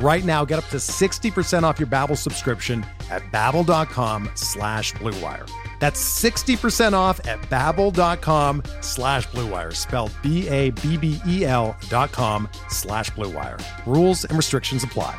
Right now, get up to 60% off your Babbel subscription at babbel.com slash bluewire. That's 60% off at babbel.com slash bluewire, spelled B-A-B-B-E-L dot com slash bluewire. Rules and restrictions apply.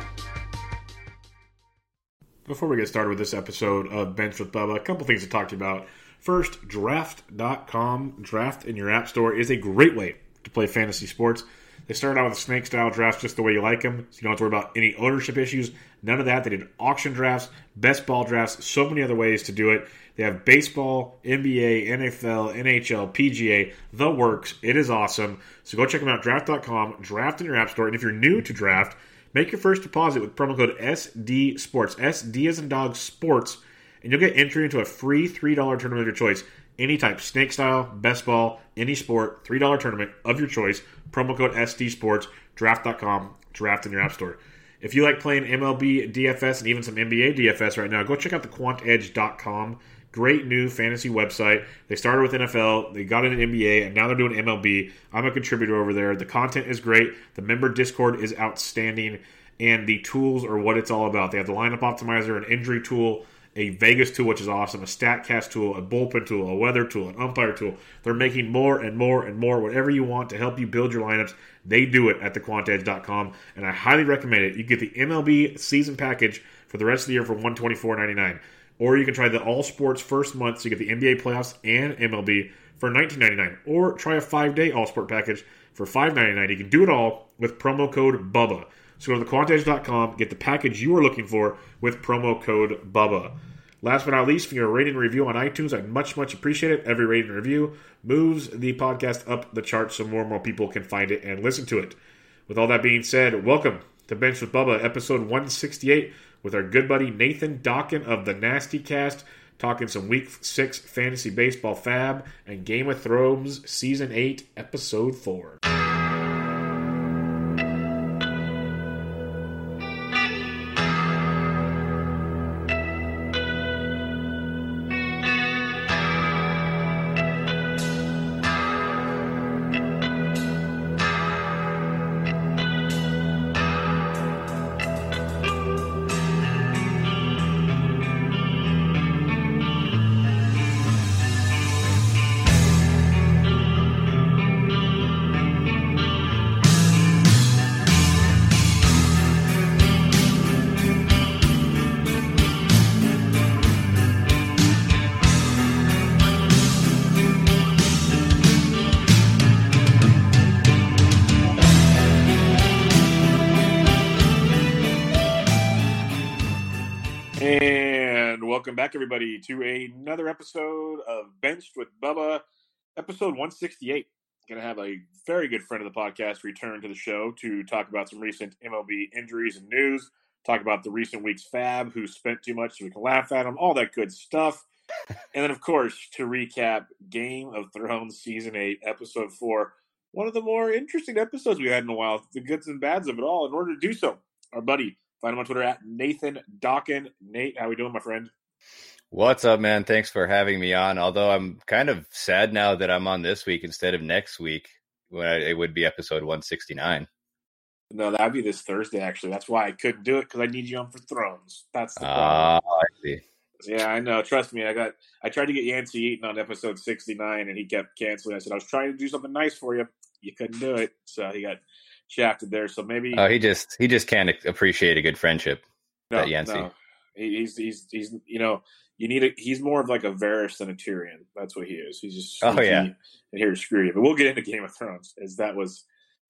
Before we get started with this episode of Bench with Bubba, a couple things to talk to you about. First, draft.com, draft in your app store, is a great way to play fantasy sports. They started out with a snake style drafts just the way you like them, so you don't have to worry about any ownership issues. None of that. They did auction drafts, best ball drafts, so many other ways to do it. They have baseball, NBA, NFL, NHL, PGA, the works. It is awesome. So go check them out, draft.com, draft in your app store. And if you're new to draft, make your first deposit with promo code SD Sports. SD as in dog sports, and you'll get entry into a free $3 tournament of your choice. Any type, snake style, best ball, any sport, $3 tournament of your choice. Promo code SD Sports, draft.com, draft in your app store. If you like playing MLB DFS and even some NBA DFS right now, go check out the quantedge.com. Great new fantasy website. They started with NFL, they got into NBA, and now they're doing MLB. I'm a contributor over there. The content is great. The member Discord is outstanding, and the tools are what it's all about. They have the lineup optimizer, an injury tool, a Vegas tool, which is awesome, a StatCast tool, a bullpen tool, a weather tool, an umpire tool. They're making more and more and more. Whatever you want to help you build your lineups, they do it at thequantedge.com, and I highly recommend it. You get the MLB season package for the rest of the year for $124.99. Or you can try the all sports first month, so you get the NBA playoffs and MLB for $19.99. Or try a five day all sport package for $5.99. You can do it all with promo code BUBBA. So go to thequantedge.com, get the package you are looking for with promo code BUBBA. Last but not least, you're a rating review on iTunes, I'd much, much appreciate it. Every rating review moves the podcast up the charts so more and more people can find it and listen to it. With all that being said, welcome to Bench with Bubba, episode 168, with our good buddy Nathan Dokken of the Nasty Cast, talking some Week 6 fantasy baseball fab and Game of Thrones Season 8, Episode 4. Back, everybody, to another episode of Benched with Bubba, episode 168. Going to have a very good friend of the podcast return to the show to talk about some recent MLB injuries and news, talk about the recent week's fab, who spent too much so we can laugh at him, all that good stuff. and then, of course, to recap Game of Thrones Season 8, Episode 4, one of the more interesting episodes we had in a while, the goods and bads of it all. In order to do so, our buddy, Find him on Twitter at Nathan Dokken. Nate, how we doing, my friend? What's up, man? Thanks for having me on. Although I'm kind of sad now that I'm on this week instead of next week when I, it would be episode 169. No, that'd be this Thursday. Actually, that's why I couldn't do it because I need you on for Thrones. That's the problem. Uh, I see. Yeah, I know. Trust me, I got. I tried to get Yancey Eaton on episode 69, and he kept canceling. I said I was trying to do something nice for you. You couldn't do it, so he got shafted there. So maybe Oh, he just he just can't appreciate a good friendship. no, that Yancey. no. He- He's he's he's you know you need a. He's more of like a Varys than a Tyrion. That's what he is. He's just oh yeah, and here to screw you. But we'll get into Game of Thrones as that was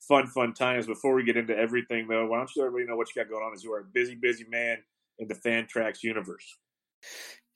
fun, fun times. Before we get into everything, though, why don't you let everybody know what you got going on? As you are a busy, busy man in the Fantrax universe.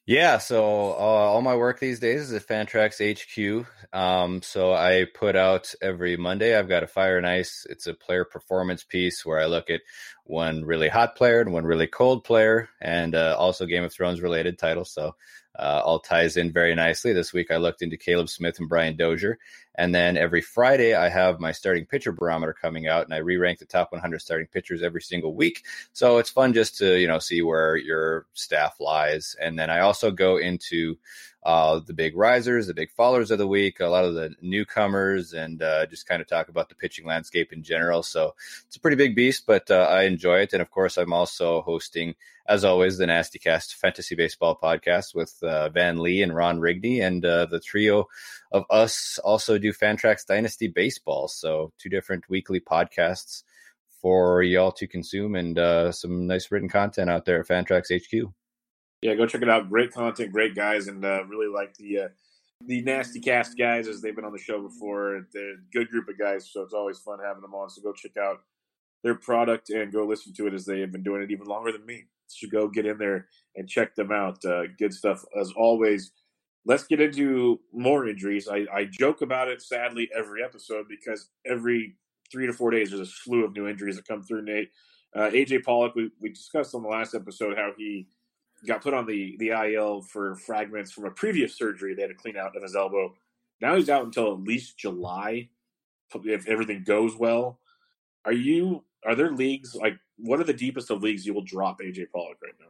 Yeah, so uh, all my work these days is at Fantrax HQ. Um, so I put out every Monday. I've got a Fire and Ice. It's a player performance piece where I look at one really hot player and one really cold player, and uh, also Game of Thrones related titles. So uh, all ties in very nicely. This week I looked into Caleb Smith and Brian Dozier. And then every Friday I have my starting pitcher barometer coming out and I re rank the top 100 starting pitchers every single week. So it's fun just to, you know, see where your staff lies. And then I also go into uh, the big risers, the big fallers of the week, a lot of the newcomers, and uh, just kind of talk about the pitching landscape in general. So it's a pretty big beast, but uh, I enjoy it. And of course, I'm also hosting, as always, the Nasty Cast Fantasy Baseball podcast with uh, Van Lee and Ron Rigney, and uh, the trio of us also do Fantrax Dynasty Baseball. So two different weekly podcasts for y'all to consume, and uh, some nice written content out there at Fantrax HQ yeah, go check it out. Great content, great guys, and uh, really like the uh, the nasty cast guys as they've been on the show before. They're a good group of guys, so it's always fun having them on. So go check out their product and go listen to it as they have been doing it even longer than me. So go get in there and check them out. Uh, good stuff as always. Let's get into more injuries. I, I joke about it sadly every episode because every three to four days there's a slew of new injuries that come through. Nate, uh, AJ Pollock, we, we discussed on the last episode how he got put on the the IL for fragments from a previous surgery they had to clean out of his elbow. Now he's out until at least July if everything goes well. Are you are there leagues like what are the deepest of leagues you will drop AJ Pollock right now?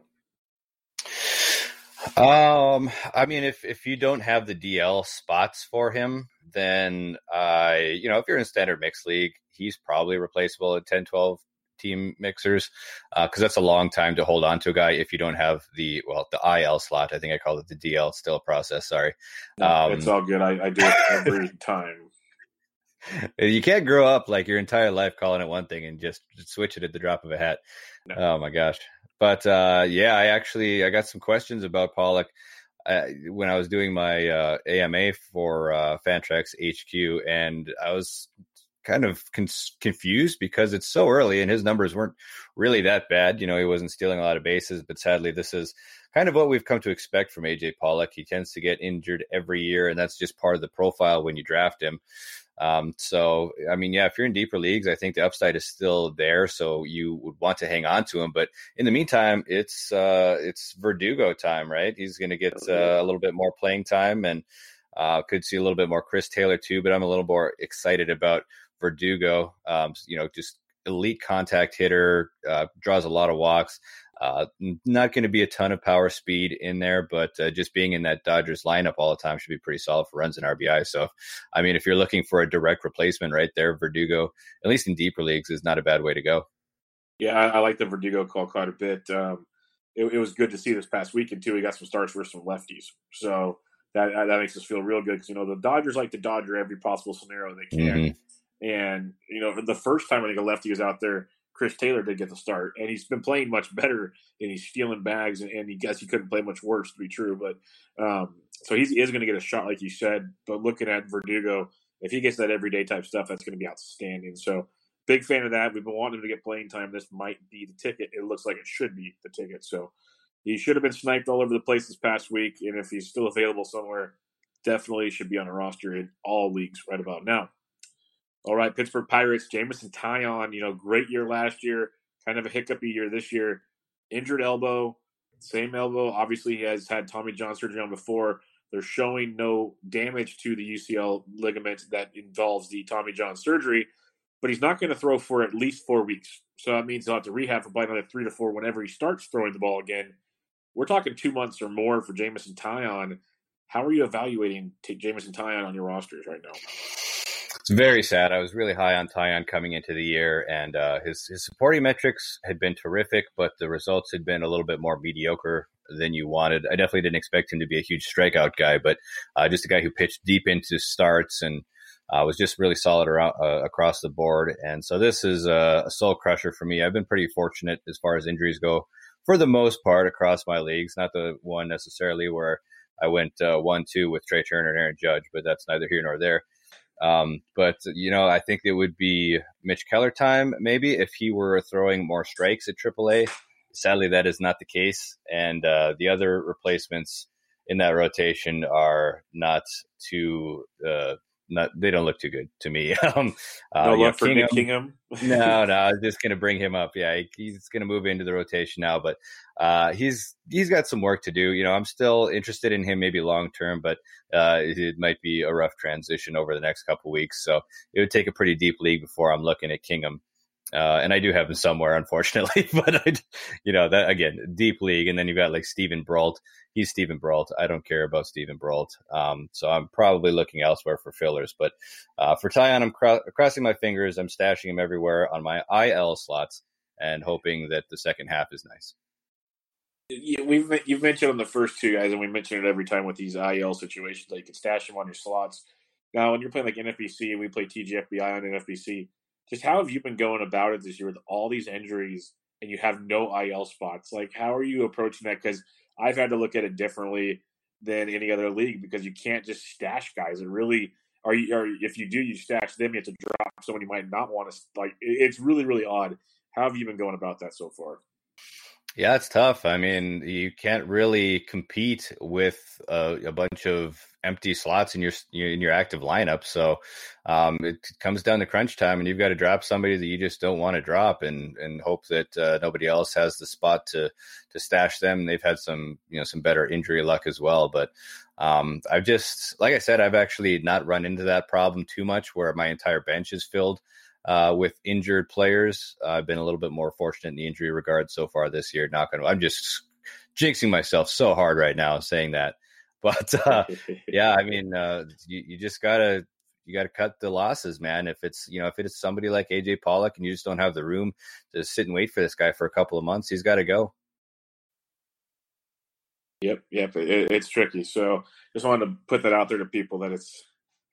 Um, I mean, if if you don't have the DL spots for him, then uh, you know, if you're in standard mixed league, he's probably replaceable at 10, 12 team mixers because uh, that's a long time to hold on to a guy if you don't have the well the IL slot. I think I call it the DL. Still process. Sorry. Um, it's all good. I, I do it every time. You can't grow up like your entire life calling it one thing and just switch it at the drop of a hat. No. Oh my gosh! But uh, yeah, I actually I got some questions about Pollock. Uh, when I was doing my uh, AMA for uh, Fantrax HQ, and I was kind of con- confused because it's so early and his numbers weren't really that bad. You know, he wasn't stealing a lot of bases, but sadly, this is kind of what we've come to expect from AJ Pollock. He tends to get injured every year, and that's just part of the profile when you draft him. Um, so, I mean, yeah, if you're in deeper leagues, I think the upside is still there. So you would want to hang on to him. But in the meantime, it's uh, it's Verdugo time, right? He's going to get uh, a little bit more playing time and uh, could see a little bit more Chris Taylor too. But I'm a little more excited about Verdugo. Um, you know, just elite contact hitter, uh, draws a lot of walks. Uh, not going to be a ton of power speed in there, but uh, just being in that Dodgers lineup all the time should be pretty solid for runs and RBI. So, I mean, if you're looking for a direct replacement right there, Verdugo, at least in deeper leagues, is not a bad way to go. Yeah, I, I like the Verdugo call quite a bit. Um, it, it, was good to see this past weekend too. He got some starts versus some lefties, so that that makes us feel real good because you know the Dodgers like to Dodger every possible scenario they can. Mm-hmm. And you know, the first time I think a lefty was out there, Chris Taylor did get the start, and he's been playing much better, and he's stealing bags, and, and he guess he couldn't play much worse to be true. But um, so he's, he is going to get a shot, like you said. But looking at Verdugo, if he gets that everyday type stuff, that's going to be outstanding. So big fan of that. We've been wanting him to get playing time. This might be the ticket. It looks like it should be the ticket. So he should have been sniped all over the place this past week, and if he's still available somewhere, definitely should be on a roster in all leagues right about now. All right, Pittsburgh Pirates, Jameson Taillon, you know, great year last year, kind of a hiccupy year this year. Injured elbow, same elbow. Obviously, he has had Tommy John surgery on before. They're showing no damage to the UCL ligament that involves the Tommy John surgery, but he's not going to throw for at least four weeks. So that means he'll have to rehab for another three to four whenever he starts throwing the ball again. We're talking two months or more for Jameson Taillon. How are you evaluating Jameson Taillon on your rosters right now? It's very sad. I was really high on Taillon coming into the year, and uh, his his supporting metrics had been terrific, but the results had been a little bit more mediocre than you wanted. I definitely didn't expect him to be a huge strikeout guy, but uh, just a guy who pitched deep into starts and uh, was just really solid around, uh, across the board. And so this is a, a soul crusher for me. I've been pretty fortunate as far as injuries go for the most part across my leagues. Not the one necessarily where I went uh, one two with Trea Turner and Aaron Judge, but that's neither here nor there. Um, but you know, I think it would be Mitch Keller time maybe if he were throwing more strikes at AAA. Sadly, that is not the case, and uh, the other replacements in that rotation are not too uh, not they don't look too good to me. um, uh, no yeah, for Kingham, Kingham. no, no, I was just gonna bring him up. Yeah, he's gonna move into the rotation now, but uh, he's he's got some work to do. You know, I'm still interested in him maybe long term, but uh, it might be a rough transition over the next couple weeks. So it would take a pretty deep league before I'm looking at Kingham. Uh, and I do have him somewhere, unfortunately. but I, you know, that again, deep league, and then you've got like Steven Brault. He's Steven Brault. I don't care about Steven Brault, um, so I'm probably looking elsewhere for fillers. But uh, for Taillon, I'm cro- crossing my fingers. I'm stashing him everywhere on my IL slots and hoping that the second half is nice. Yeah, we've you've mentioned on the first two guys, and we mention it every time with these IL situations that you can stash them on your slots. Now, when you're playing like NFBC and we play TGFBI on NFBC, just how have you been going about it this year with all these injuries and you have no IL spots? Like, how are you approaching that? Because I've had to look at it differently than any other league because you can't just stash guys. It really are you, or if you do, you stash them. You have to drop someone you might not want to. Like, it's really, really odd. How have you been going about that so far? Yeah, it's tough. I mean, you can't really compete with a, a bunch of empty slots in your in your active lineup. So um, it comes down to crunch time, and you've got to drop somebody that you just don't want to drop, and and hope that uh, nobody else has the spot to to stash them. They've had some you know some better injury luck as well, but um, I've just like I said, I've actually not run into that problem too much, where my entire bench is filled uh, with injured players. Uh, I've been a little bit more fortunate in the injury regard so far this year. Not going. I'm just jinxing myself so hard right now saying that. But uh, yeah, I mean, uh, you, you just gotta you got to cut the losses, man. If it's you know if it's somebody like AJ Pollock and you just don't have the room to sit and wait for this guy for a couple of months, he's got to go. Yep, yep, it, it's tricky. So just wanted to put that out there to people that it's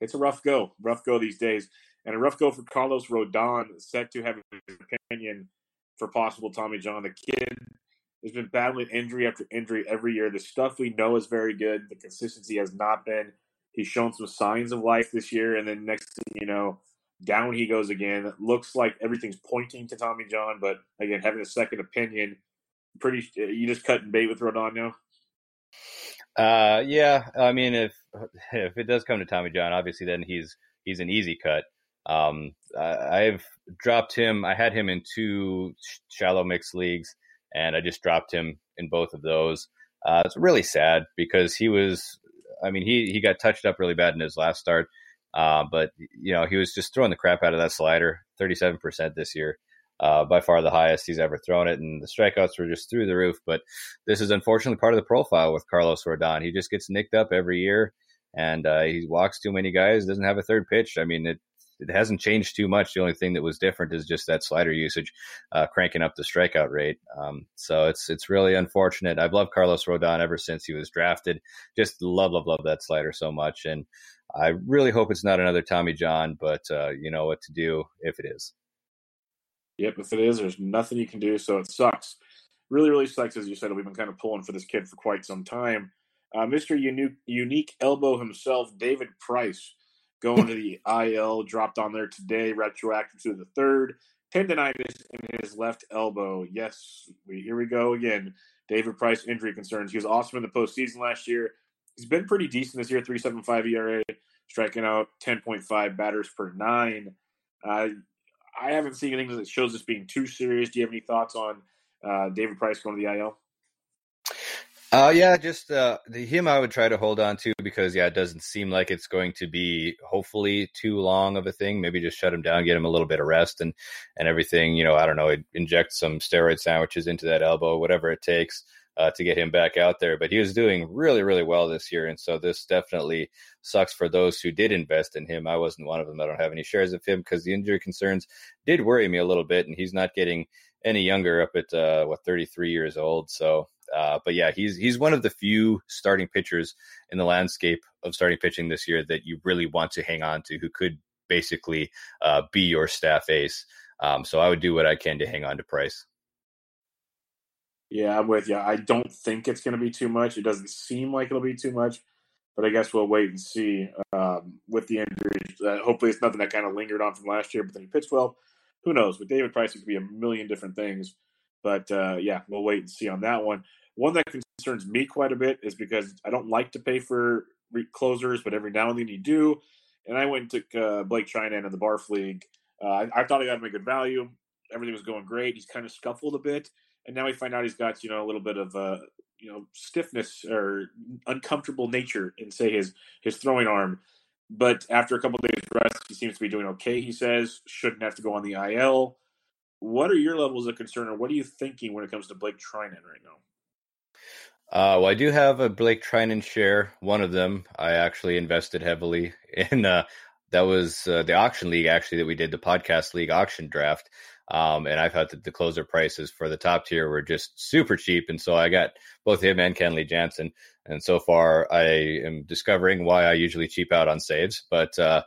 it's a rough go, rough go these days. And a rough go for Carlos Rodon, set to have his opinion for possible Tommy John. The kid has been battling injury after injury every year. The stuff we know is very good. The consistency has not been. He's shown some signs of life this year, and then next thing you know, down he goes again. It looks like everything's pointing to Tommy John, but again, having a second opinion, pretty. You just cutting bait with Rodon now. Uh, yeah. I mean, if if it does come to Tommy John, obviously, then he's he's an easy cut. Um, I've dropped him. I had him in two shallow mixed leagues, and I just dropped him in both of those. Uh, it's really sad because he was. I mean, he he got touched up really bad in his last start, uh, but you know he was just throwing the crap out of that slider. Thirty-seven percent this year, uh, by far the highest he's ever thrown it, and the strikeouts were just through the roof. But this is unfortunately part of the profile with Carlos Rodon. He just gets nicked up every year, and uh, he walks too many guys. Doesn't have a third pitch. I mean, it it hasn't changed too much. The only thing that was different is just that slider usage, uh, cranking up the strikeout rate. Um, so it's it's really unfortunate. I've loved Carlos Rodon ever since he was drafted. Just love love love that slider so much, and I really hope it's not another Tommy John. But uh, you know what to do if it is. Yep, if it is, there's nothing you can do. So it sucks. Really, really sucks. As you said, we've been kind of pulling for this kid for quite some time. Uh, Mr. Unique, unique Elbow himself, David Price going to the IL, dropped on there today, retroactive to the third. Tendonitis in his left elbow. Yes, we, here we go again. David Price injury concerns. He was awesome in the postseason last year. He's been pretty decent this year, 3.75 ERA, striking out 10.5 batters per nine. Uh, I haven't seen anything that shows this being too serious. Do you have any thoughts on uh, David Price going to the IL? Uh, yeah, just uh, the him I would try to hold on to because yeah, it doesn't seem like it's going to be hopefully too long of a thing. Maybe just shut him down, get him a little bit of rest and and everything. You know, I don't know, inject some steroid sandwiches into that elbow, whatever it takes. Uh, to get him back out there. But he was doing really, really well this year. And so this definitely sucks for those who did invest in him. I wasn't one of them. I don't have any shares of him because the injury concerns did worry me a little bit. And he's not getting any younger up at, uh, what, 33 years old. So uh, but yeah, he's he's one of the few starting pitchers in the landscape of starting pitching this year that you really want to hang on to, who could basically uh, be your staff ace. Um, so I would do what I can to hang on to Price. Yeah, I'm with you. I don't think it's going to be too much. It doesn't seem like it'll be too much, but I guess we'll wait and see um, with the injuries. Uh, hopefully, it's nothing that kind of lingered on from last year, but then he pitched well. Who knows? With David Price, it could be a million different things. But uh, yeah, we'll wait and see on that one. One that concerns me quite a bit is because I don't like to pay for re- closers, but every now and then you do. And I went and took uh, Blake Treinen in the Barf League. Uh, I, I, thought he got him a good value. Everything was going great. He's kind of scuffled a bit, and now we find out he's got you know a little bit of uh, you know stiffness or uncomfortable nature in say his his throwing arm. But after a couple days rest, he seems to be doing okay. He says shouldn't have to go on the IL. What are your levels of concern, or what are you thinking when it comes to Blake Treinen right now? Uh, well, I do have a Blake Treinen share. One of them I actually invested heavily in. Uh, that was uh, the auction league actually that we did the podcast league auction draft. Um, and I thought that the, the, closer prices for the top tier were just super cheap, and so I got both him and Kenley Jansen. And so far, I am discovering why I usually cheap out on saves. But uh,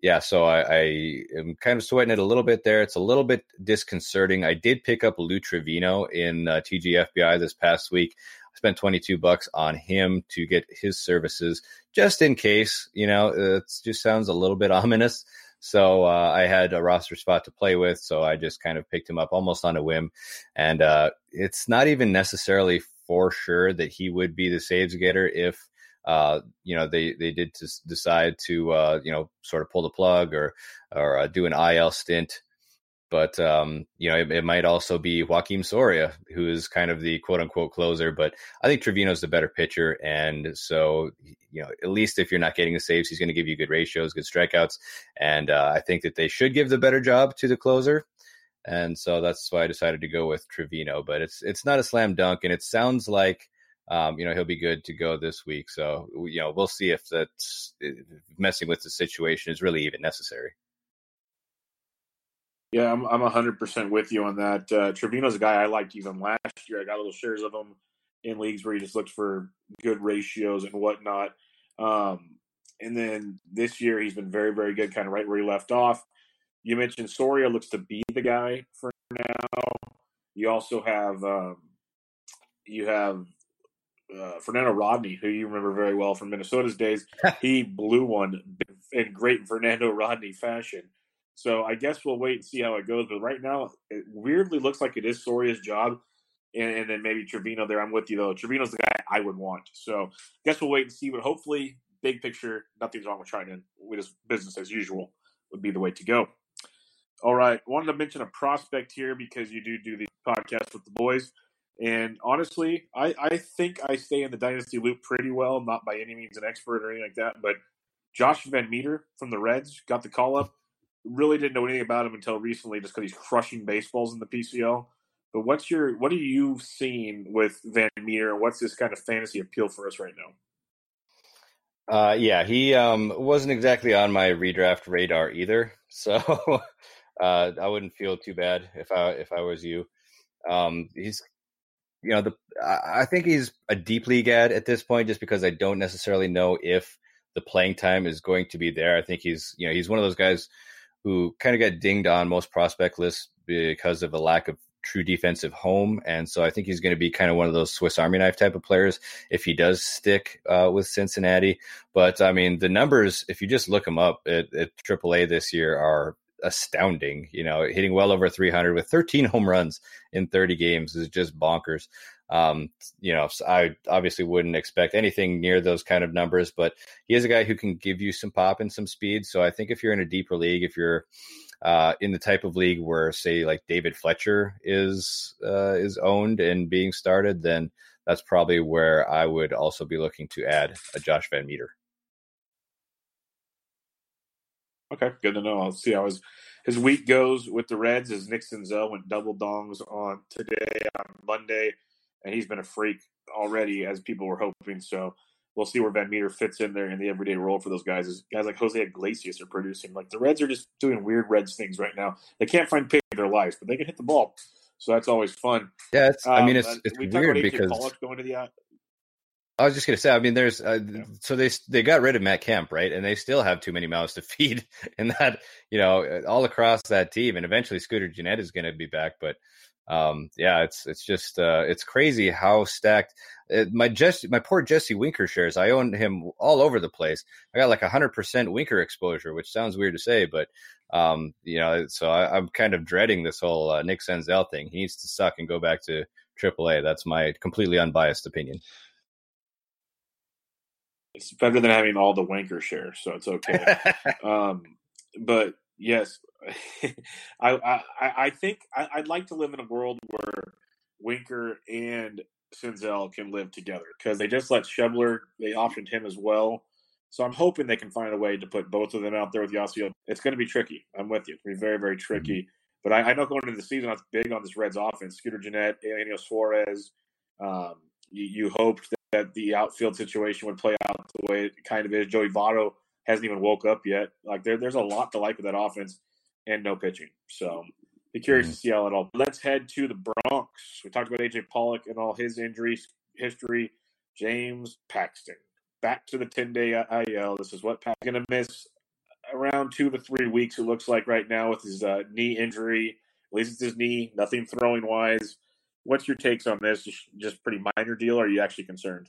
yeah, so I, I, am kind of sweating it a little bit there. It's a little bit disconcerting. I did pick up Lou Trivino in uh, TGFBI this past week I spent 22 bucks on him to get his services just in case, you know, it just sounds a little bit ominous. So uh, I had a roster spot to play with, so I just kind of picked him up almost on a whim. And uh, it's not even necessarily for sure that he would be the saves getter if uh, you know they they did decide to uh, you know sort of pull the plug or or uh, do an IL stint but um, you know, it, it, might also be Joakim Soria, who is kind of the quote unquote closer. But I think Trivino's the better pitcher, and so you know, at least if you're not getting the saves, he's going to give you good ratios, good strikeouts, and uh, I think that they should give the better job to the closer. And so that's why I decided to go with Trivino. But it's it's not a slam dunk, and it sounds like. Um, you know he'll be good to go this week, so you know we'll see if that's messing with the situation is really even necessary. Yeah, I'm I'm 100% with you on that. Uh, Trivino's a guy I liked even last year. I got little shares of him in leagues where he just looked for good ratios and whatnot. Um, and then this year he's been very, very good, kind of right where he left off. You mentioned Soria looks to be the guy for now. You also have um, you have uh, Fernando Rodney, who you remember very well from Minnesota's days. he blew one in great Fernando Rodney fashion. So I guess we'll wait and see how it goes. But right now, it weirdly looks like it is Soria's job. And, and then maybe Trivino there. I'm with you, though. Trivino's the guy I would want. So I guess we'll wait and see. But hopefully, big picture, nothing's wrong with trying to, with just business as usual would be the way to go. All right. I wanted to mention a prospect here because you do do the podcast with the boys. And honestly, I, I think I stay in the dynasty loop pretty well. I'm not by any means an expert or anything like that, but Josh VanMeter from the Reds got the call up really didn't know anything about him until recently, just because he's crushing baseballs in the PCL. But what's your what are you seeing with Van Meter? What's this kind of fantasy appeal for us right now? Uh, yeah, he um, wasn't exactly on my redraft radar either, so uh, I wouldn't feel too bad if I if I was you. Um, he's, you know, the I think he's a deep league ad at this point, just because I don't necessarily know if the playing time is going to be there. I think he's, you know, he's one of those guys who kind of got dinged on most prospect lists because of a lack of true defensive home. And so I think he's going to be kind of one of those Swiss Army knife type of players if he does stick uh, with Cincinnati. But I mean, the numbers, if you just look them up at, at AAA this year, are astounding. You know, hitting well over 300 with 13 home runs in 30 games is just bonkers. Um, you know, I obviously wouldn't expect anything near those kind of numbers, but he is a guy who can give you some pop and some speed. So I think if you're in a deeper league, if you're uh, in the type of league where, say, like David Fletcher is uh, is owned and being started, then that's probably where I would also be looking to add a Josh VanMeter. Okay, good to know. I'll see how his his week goes with the Reds. As Nick Senzel went double dongs on today on Monday and he's been a freak already, as people were hoping. So we'll see where VanMeter fits in there in the everyday role for those guys. As guys like Jose Iglesias are producing. Like the Reds are just doing weird Reds things right now. They can't find pitch in their lives, but they can hit the ball. So that's always fun. Yeah, it's, um, I mean, it's, it's weird because Pollock going to the. Uh, I was just gonna say. I mean, there's uh, yeah. so they they got rid of Matt Kemp, right? And they still have too many mouths to feed, and that you know all across that team. And eventually, Scooter Gennett is going to be back, but um, yeah, it's it's just uh, it's crazy how stacked. It, my Jesse, my poor Jesse Winker shares. I own him all over the place. I got like hundred percent Winker exposure, which sounds weird to say, but um, you know, so I, am kind of dreading this whole uh, Nick Senzel thing. He needs to suck and go back to AAA. That's my completely unbiased opinion. It's better than having all the Winker shares, so it's okay. um, but yes, I, I I think I, would like to live in a world where Winker and Senzel can live together because they just let Schebler they optioned him as well. So I'm hoping they can find a way to put both of them out there with Yasiel. It's going to be tricky. I'm with you. It's going to be very very tricky. Mm-hmm. But I, I, know going into the season, I was big on this Reds offense. Scooter Gennett, Eugenio Suarez. Um, you, you hoped that, the outfield situation would play out the way it kind of is. Joey Votto hasn't even woke up yet. Like there, there's a lot to like with that offense and no pitching. So be curious mm-hmm. to see how it all. Let's head to the Bronx. We talked about AJ Pollock and all his injuries history. James Paxton back to the 10 day IL. This is what Paxton's going to miss around two to three weeks. It looks like right now with his uh, knee injury. At least it's his knee. Nothing throwing wise. What's your takes on this? Just, pretty minor deal. Are you actually concerned?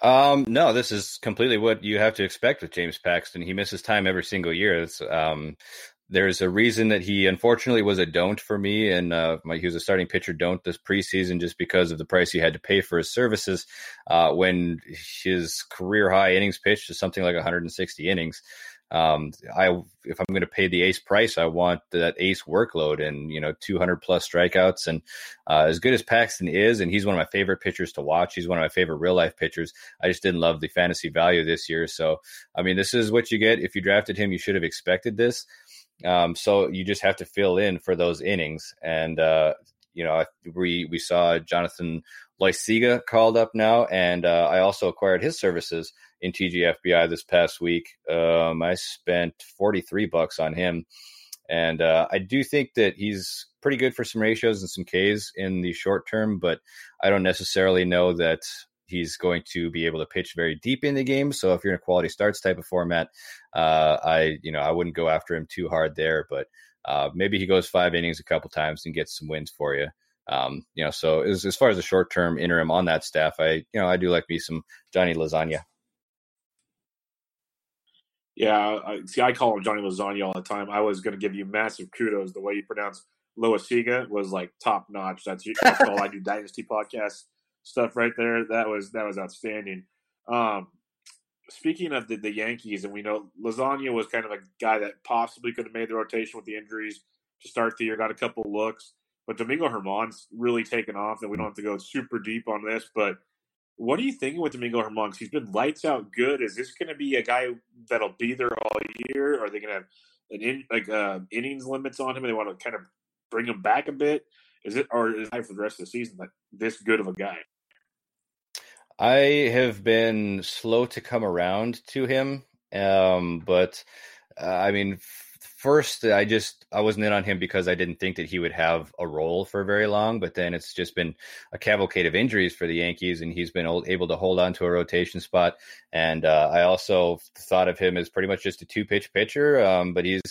Um, no, this is completely what you have to expect with James Paxton. He misses time every single year. Um, there's a reason that he unfortunately was a don't for me, and uh, my, he was a starting pitcher don't this preseason just because of the price he had to pay for his services. Uh, when his career high innings pitched is something like 160 innings, um, I if I'm going to pay the ace price, I want that ace workload and you know 200 plus strikeouts. And uh, as good as Paxton is, and he's one of my favorite pitchers to watch. He's one of my favorite real life pitchers. I just didn't love the fantasy value this year. So I mean, this is what you get if you drafted him. You should have expected this. Um, so you just have to fill in for those innings. And uh, you know, we we saw Jonathan Loaisiga called up now, and uh, I also acquired his services in TGFBI this past week. Um, I spent 43 bucks on him. And uh, I do think that he's pretty good for some ratios and some Ks in the short term, but I don't necessarily know that he's going to be able to pitch very deep in the game. So if you're in a quality starts type of format, uh, I you know I wouldn't go after him too hard there, but uh, maybe he goes five innings a couple times and gets some wins for you. Um, you know, so as, as far as the short term interim on that staff, I you know I do like me some Johnny Lasagna. Yeah, I, see, I call him Johnny Lasagna all the time. I was going to give you massive kudos. The way you pronounce Loaisiga was like top notch. That's, that's all I do Dynasty podcast stuff right there. That was that was outstanding. Um, speaking of the, the Yankees, and we know Lasagna was kind of a guy that possibly could have made the rotation with the injuries to start the year. Got a couple looks, but Domingo Germán's really taken off. And we don't have to go super deep on this, but what are you thinking with Domingo Germán? He's been lights out good. Is this going to be a guy that'll be there all year? Are they going to have an in, like uh, innings limits on him, and they want to kind of bring him back a bit? Is it or is it for the rest of the season like this good of a guy? I have been slow to come around to him, um, but uh, I mean, first I just I wasn't in on him because I didn't think that he would have a role for very long. But then it's just been a cavalcade of injuries for the Yankees, and he's been able to hold on to a rotation spot. And uh, I also thought of him as pretty much just a two pitch pitcher, um, but he's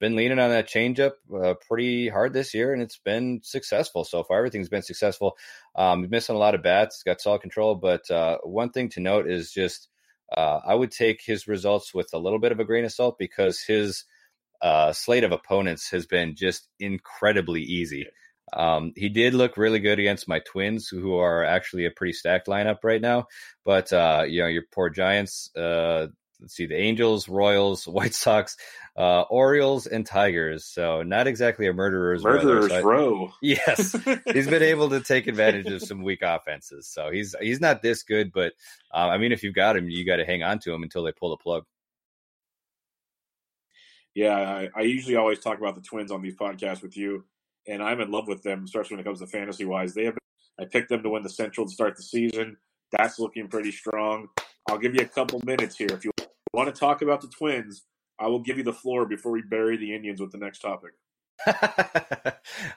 been leaning on that changeup uh, pretty hard this year, and it's been successful so far. Everything's been successful. Um, missing a lot of bats, got solid control, but uh, one thing to note is just uh, I would take his results with a little bit of a grain of salt because his uh, slate of opponents has been just incredibly easy. Um, he did look really good against my Twins, who are actually a pretty stacked lineup right now. But uh, you know, your poor Giants. Uh, let's see, the Angels, Royals, White Sox, uh, Orioles, and Tigers. So not exactly a murderer's murderer's row. row. Yes, he's been able to take advantage of some weak offenses. So he's he's not this good, but uh, I mean, if you've got him, you got to hang on to him until they pull the plug. Yeah, I, I, usually always talk about the Twins on these podcasts with you, and I'm in love with them, especially when it comes to fantasy wise. They have I picked them to win the Central to start the season. That's looking pretty strong. I'll give you a couple minutes here if you want to talk about the Twins. I will give you the floor before we bury the Indians with the next topic.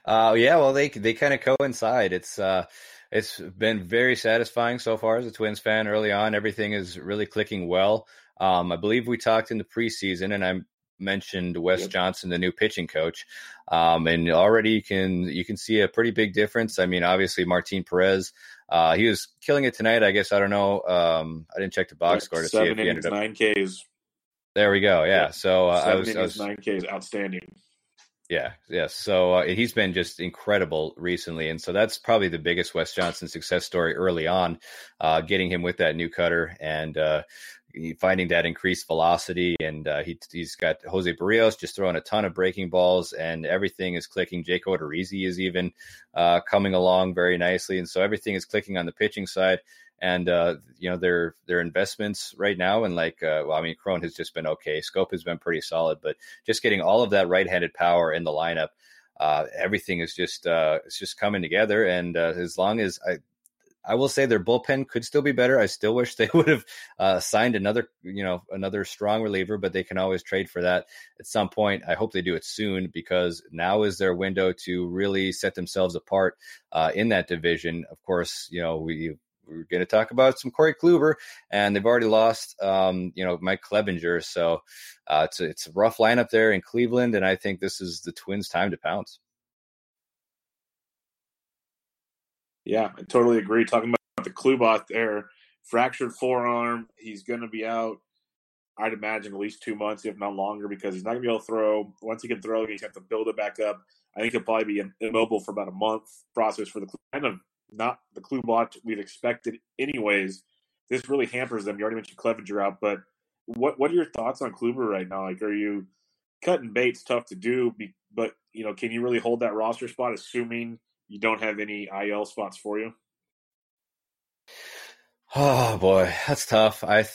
uh, yeah, well, they they kind of coincide. It's uh, it's been very satisfying so far as a Twins fan. Early on, everything is really clicking well. Um, I believe we talked in the preseason, and I'm mentioned Wes Yep. Johnson, the new pitching coach, um, and already you can you can see a pretty big difference. I mean, obviously Martin Perez, uh, he was killing it tonight. I guess I don't know. Um, I didn't check the box score to see Seven if he innings, ended up. nine Ks. There we go. Yeah. Yeah. So uh, I Seven was, I innings, was nine Ks. Outstanding. Yeah, yes. So uh, he's been just incredible recently, and so that's probably the biggest Wes Johnson success story early on, uh, getting him with that new cutter and uh, finding that increased velocity. And uh, he, he's got Jose Berrios just throwing a ton of breaking balls, and everything is clicking. Jake Odorizzi is even uh, coming along very nicely, and so everything is clicking on the pitching side. And uh, you know their their investments right now, and like uh, well, I mean, Cron has just been okay. Schoop has been pretty solid, but just getting all of that right-handed power in the lineup, uh, everything is just uh, it's just coming together. And as long as I, I will say their bullpen could still be better. I still wish they would have uh, signed another, you know, another strong reliever, but they can always trade for that at some point. I hope they do it soon because now is their window to really set themselves apart uh, in that division. Of course, you know we. We're going to talk about some Corey Kluber, and they've already lost, um, you know, Mike Clevinger. So uh, it's a, it's a rough lineup there in Cleveland, and I think this is the Twins' time to pounce. Yeah, I totally agree. Talking about the Klubot there, fractured forearm. He's going to be out. I'd imagine at least two months, if not longer, because he's not going to be able to throw. Once he can throw, he's going to have to build it back up. I think he'll probably be immobile for about a month. Process for the kind of not the Klubot we'd expected, anyways. This really hampers them. You already mentioned Clevinger out, but what what are your thoughts on Kluber right now? Like, are you cutting bait's tough to do, but you know, can you really hold that roster spot, assuming you don't have any IL spots for you? Oh boy, that's tough. I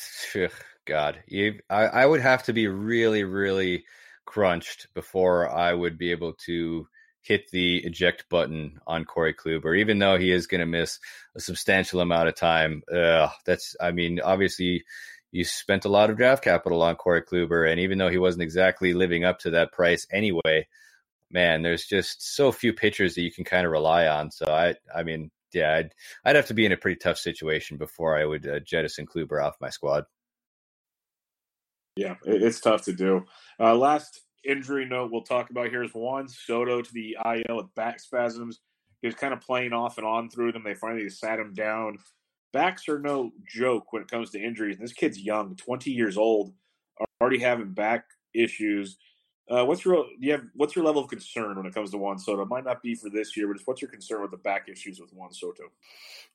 God, you, I, I would have to be really, really crunched before I would be able to hit the eject button on Corey Kluber, even though he is going to miss a substantial amount of time. Ugh, that's, I mean, obviously you spent a lot of draft capital on Corey Kluber, and even though he wasn't exactly living up to that price anyway, man, there's just so few pitchers that you can kind of rely on. So I, I mean, yeah, I'd, I'd have to be in a pretty tough situation before I would uh, jettison Kluber off my squad. Yeah, it's tough to do. Uh, last injury note we'll talk about here is Juan Soto to the IL with back spasms. He was kind of playing off and on through them. They finally sat him down. Backs are no joke when it comes to injuries. This kid's young, 20 years old, already having back issues. Uh, what's your do you have what's your level of concern when it comes to Juan Soto? It might not be for this year, but just what's your concern with the back issues with Juan Soto?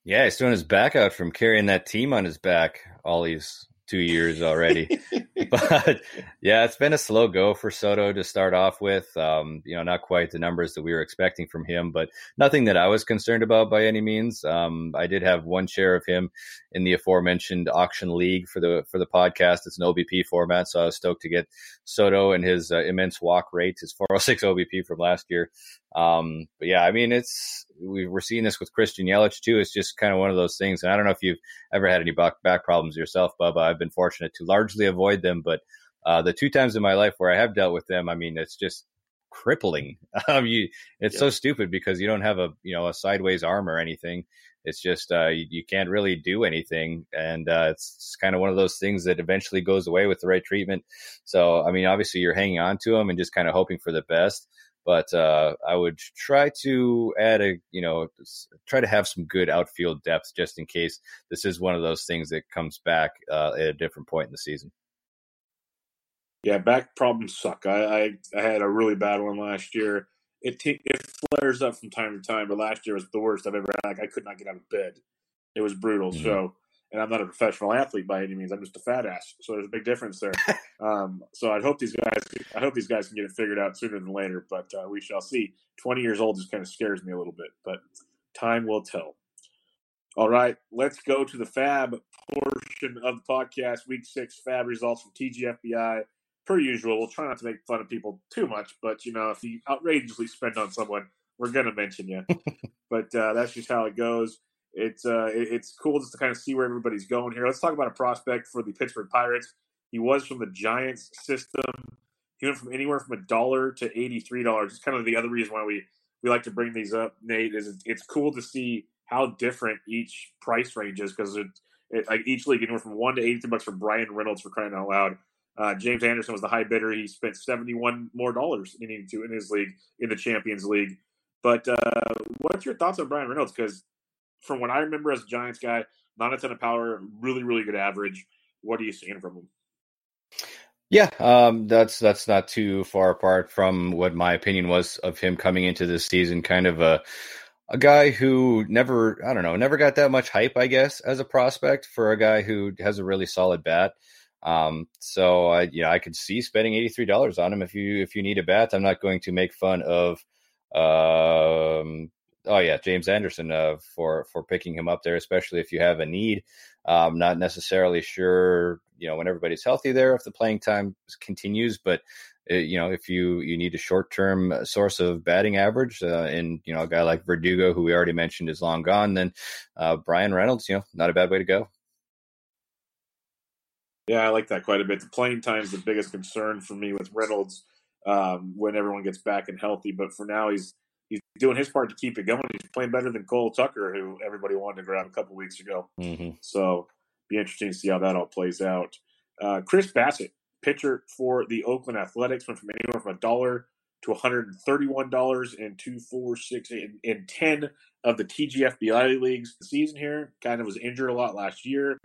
Yeah, he's doing his back out from carrying that team on his back all these two years already. but yeah, it's been a slow go for Soto to start off with. Um, you know, not quite the numbers that we were expecting from him, but nothing that I was concerned about by any means. Um, I did have one share of him in the aforementioned auction league for the for the podcast. It's an OBP format, so I was stoked to get Soto and his uh, immense walk rate, his 406 OBP from last year. Um, but yeah, I mean, it's we, we're seeing this with Christian Yelich too. It's just kind of one of those things. And I don't know if you've ever had any back, back problems yourself, Bubba. I've been fortunate to largely avoid them, but uh, the two times in my life where I have dealt with them, I mean, it's just crippling. Um, you, it's Yeah. so stupid because you don't have a you know a sideways arm or anything. It's just uh, you, you can't really do anything, and uh, it's, it's kind of one of those things that eventually goes away with the right treatment. So, I mean, obviously, you're hanging on to them and just kind of hoping for the best but uh, I would try to add a, you know, try to have some good outfield depth just in case this is one of those things that comes back uh, at a different point in the season. Yeah, back problems suck. I, I, I had a really bad one last year. It t- it flares up from time to time, but last year was the worst I've ever had. Like I could not get out of bed. It was brutal. Mhm. So, and I'm not a professional athlete by any means. I'm just a fat ass. So there's a big difference there. um, so I'd hope these guys, I hope these guys can get it figured out sooner than later. But uh, we shall see. 20 years old just kind of scares me a little bit, but time will tell. All right, let's go to the Fab portion of the podcast. Week six Fab results from TGFBI per usual, we'll try not to make fun of people too much, but you know, if you outrageously spend on someone, we're going to mention you. but uh, that's just how it goes. It's uh, it's cool just to kind of see where everybody's going here. Let's talk about a prospect for the Pittsburgh Pirates. He was from the Giants system. He went from anywhere from a dollar to eighty three dollars. It's kind of the other reason why we we like to bring these up. Nate is it's cool to see how different each price range is because it, it like each league anywhere from one to eighty three bucks for Bryan Reynolds for crying out loud Uh, James Anderson was the high bidder. He spent 71 more dollars than to in his league, in the Champions League. But uh, what's your thoughts on Bryan Reynolds? Because from what I remember as a Giants guy, not a ton of power, really, really good average. What are you seeing from him? Yeah, um, that's that's not too far apart from what my opinion was of him coming into this season. Kind of a a guy who never, I don't know, never got that much hype, I guess, as a prospect for a guy who has a really solid bat. Um, so I, yeah, I could see spending eighty three dollars on him if you if you need a bat. I'm not going to make fun of, um, oh yeah, James Anderson uh, for for picking him up there, especially if you have a need. I'm not necessarily sure, you know, when everybody's healthy there, if the playing time continues, but uh, you know, if you you need a short term source of batting average, uh, and you know, a guy like Verdugo, who we already mentioned, is long gone, then uh, Bryan Reynolds, you know, not a bad way to go. Yeah, I like that quite a bit. The playing time is the biggest concern for me with Reynolds um, when everyone gets back and healthy. But for now, he's he's doing his part to keep it going. He's playing better than Cole Tucker, who everybody wanted to grab a couple weeks ago. Mm-hmm. So be interesting to see how that all plays out. Uh, Chris Bassitt, pitcher for the Oakland Athletics, went from anywhere from a dollar to $131 in two, four, six, and, and 10 of the TGFBI leagues. The season here kind of was injured a lot last year.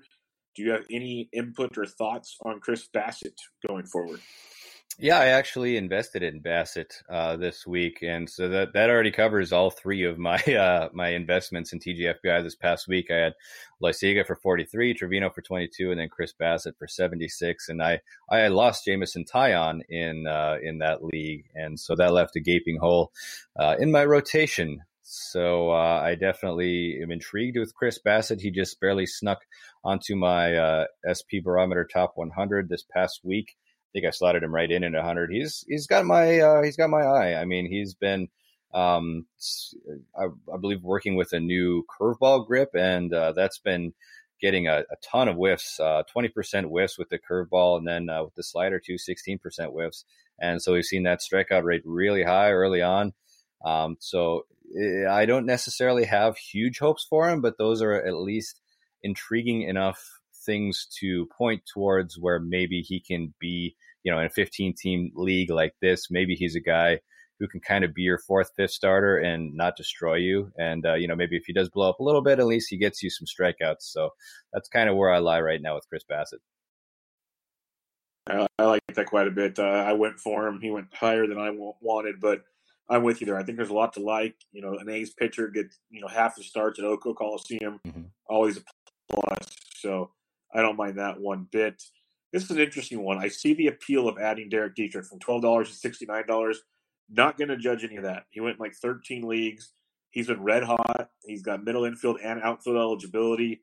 Do you have any input or thoughts on Chris Bassitt going forward? Yeah, I actually invested in Bassitt uh, this week, and so that that already covers all three of my uh, my investments in TGFBI this past week. I had Loaisiga for forty three, Trivino for twenty two, and then Chris Bassitt for seventy six. And I I lost Jameson Taillon in uh, in that league, and so that left a gaping hole uh, in my rotation. So uh, I definitely am intrigued with Chris Bassitt. He just barely snuck onto my uh, SP Barometer Top 100 this past week. I think I slotted him right in at 100. He's he's got my uh, he's got my eye. I mean, he's been um, I, I, believe working with a new curveball grip, and uh, that's been getting a, a ton of whiffs, uh, 20% whiffs with the curveball, and then uh, with the slider too, 16% whiffs. And so we've seen that strikeout rate really high early on. Um, so eh, I don't necessarily have huge hopes for him, but those are at least intriguing enough things to point towards where maybe he can be, you know, in a 15 team league like this, maybe he's a guy who can kind of be your fourth, fifth starter and not destroy you. And, uh, you know, maybe if he does blow up a little bit, at least he gets you some strikeouts. So that's kind of where I lie right now with Chris Bassitt. I, I like that quite a bit. Uh, I went for him. He went higher than I wanted, but I'm with you there. I think there's a lot to like. You know, an A's pitcher gets you know half the starts at O.co Coliseum, mm-hmm. always a plus. So I don't mind that one bit. This is an interesting one. I see the appeal of adding Derek Dietrich from twelve dollars to sixty nine dollars. Not going to judge any of that. He went like thirteen leagues. He's been red hot. He's got middle infield and outfield eligibility.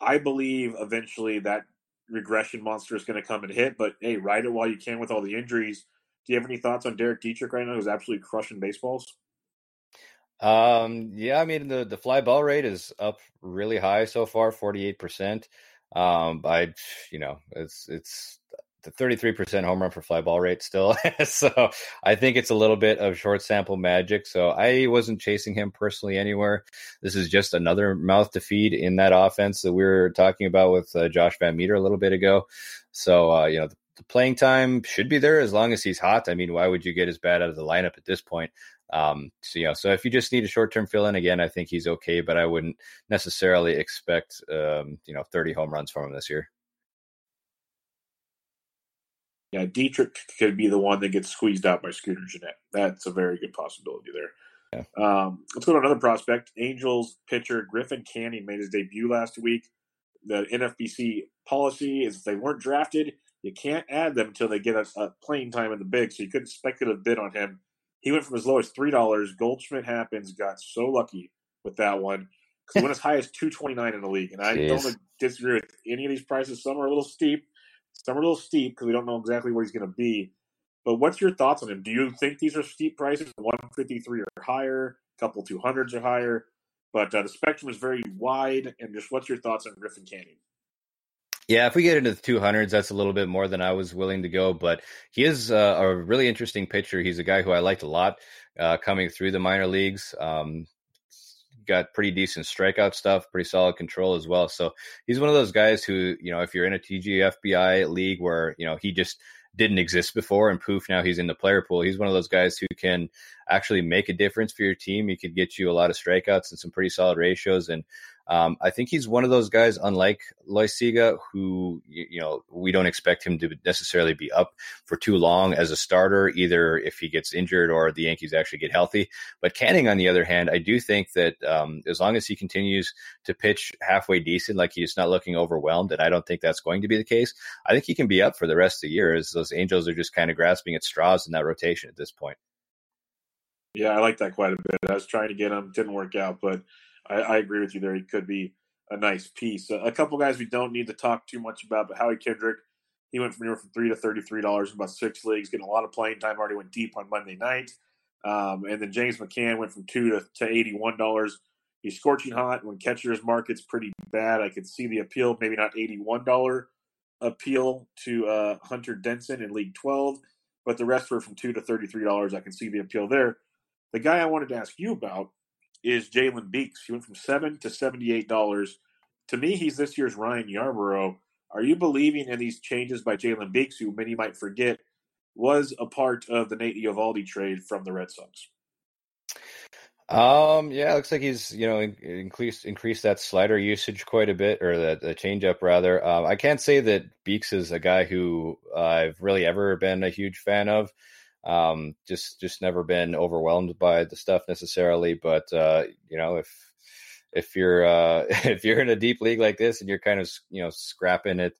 I believe eventually that regression monster is going to come and hit. But hey, ride it while you can with all the injuries do you have any thoughts on Derek Dietrich right now, who's absolutely crushing baseballs? Um, yeah, I mean the the fly ball rate is up really high so far, forty eight percent. Um, I, you know, it's it's the 33% home run for fly ball rate still. so I think it's a little bit of short sample magic. So I wasn't chasing him personally anywhere. This is just another mouth to feed in that offense that we were talking about with uh, Josh VanMeter a little bit ago. So, uh, you know, the the playing time should be there as long as he's hot. I mean, why would you get as bad out of the lineup at this point? Um, so you know, so if you just need a short term fill in again, I think he's okay, but I wouldn't necessarily expect um, you know 30 home runs from him this year. Yeah, Dietrich could be the one that gets squeezed out by Scooter Gennett. That's a very good possibility there. Yeah. Um, let's go to another prospect. Angels pitcher Griffin Canning made his debut last week. The NFBC policy is if they weren't drafted, you can't add them until they get a, a playing time in the big, so you couldn't speculative bid on him. He went from as low as three dollars. Goldschmidt happens got so lucky with that one because he went as high as two twenty nine in the league, and I Jeez. don't disagree with any of these prices. Some are a little steep, some are a little steep because we don't know exactly where he's going to be. But what's your thoughts on him? Do you think these are steep prices? One fifty three or higher, a couple two hundreds or higher, but uh, the spectrum is very wide. And just what's your thoughts on Griffin Canning? Yeah, if we get into the 200s, that's a little bit more than I was willing to go. But he is uh, a really interesting pitcher. He's a guy who I liked a lot uh, coming through the minor leagues. Um, got pretty decent strikeout stuff, pretty solid control as well. So he's one of those guys who, you know, if you're in a TGFBI league where, you know, he just didn't exist before and poof now he's in the player pool he's one of those guys who can actually make a difference for your team he could get you a lot of strikeouts and some pretty solid ratios and um, I think he's one of those guys, unlike Loaisiga, who you, know we don't expect him to necessarily be up for too long as a starter, either if he gets injured or the Yankees actually get healthy. But Canning, on the other hand, I do think that um, as long as he continues to pitch halfway decent, like he's not looking overwhelmed, and I don't think that's going to be the case. I think he can be up for the rest of the year, as those Angels are just kind of grasping at straws in that rotation at this point. Yeah, I like that quite a bit. I was trying to get him, didn't work out, but I, I, agree with you there. He could be a nice piece. A, a, couple guys we don't need to talk too much about, but Howie Kendrick, he went from anywhere from three to thirty-three dollars in about six leagues, getting a lot of playing time. Already went deep on Monday night, um, and then James McCann went from two to, to eighty-one dollars. He's scorching hot. When catcher's market's pretty bad, I could see the appeal. Maybe not eighty-one dollar appeal to uh, Hunter Denson in League Twelve, but the rest were from two to thirty-three dollars. I can see the appeal there. The guy I wanted to ask you about is Jalen Beeks. He went from seven to seventy-eight dollars. To me, he's this year's Ryan Yarbrough. Are you believing in these changes by Jalen Beeks, who many might forget was a part of the Nate Eovaldi trade from the Red Sox? Um, yeah, looks like he's you know increased increased that slider usage quite a bit, or the, the changeup rather. Um, I can't say that Beeks is a guy who I've really ever been a huge fan of. Um, just just never been overwhelmed by the stuff necessarily, but uh, you know if if you're uh, if you're in a deep league like this and you're kind of you know scrapping at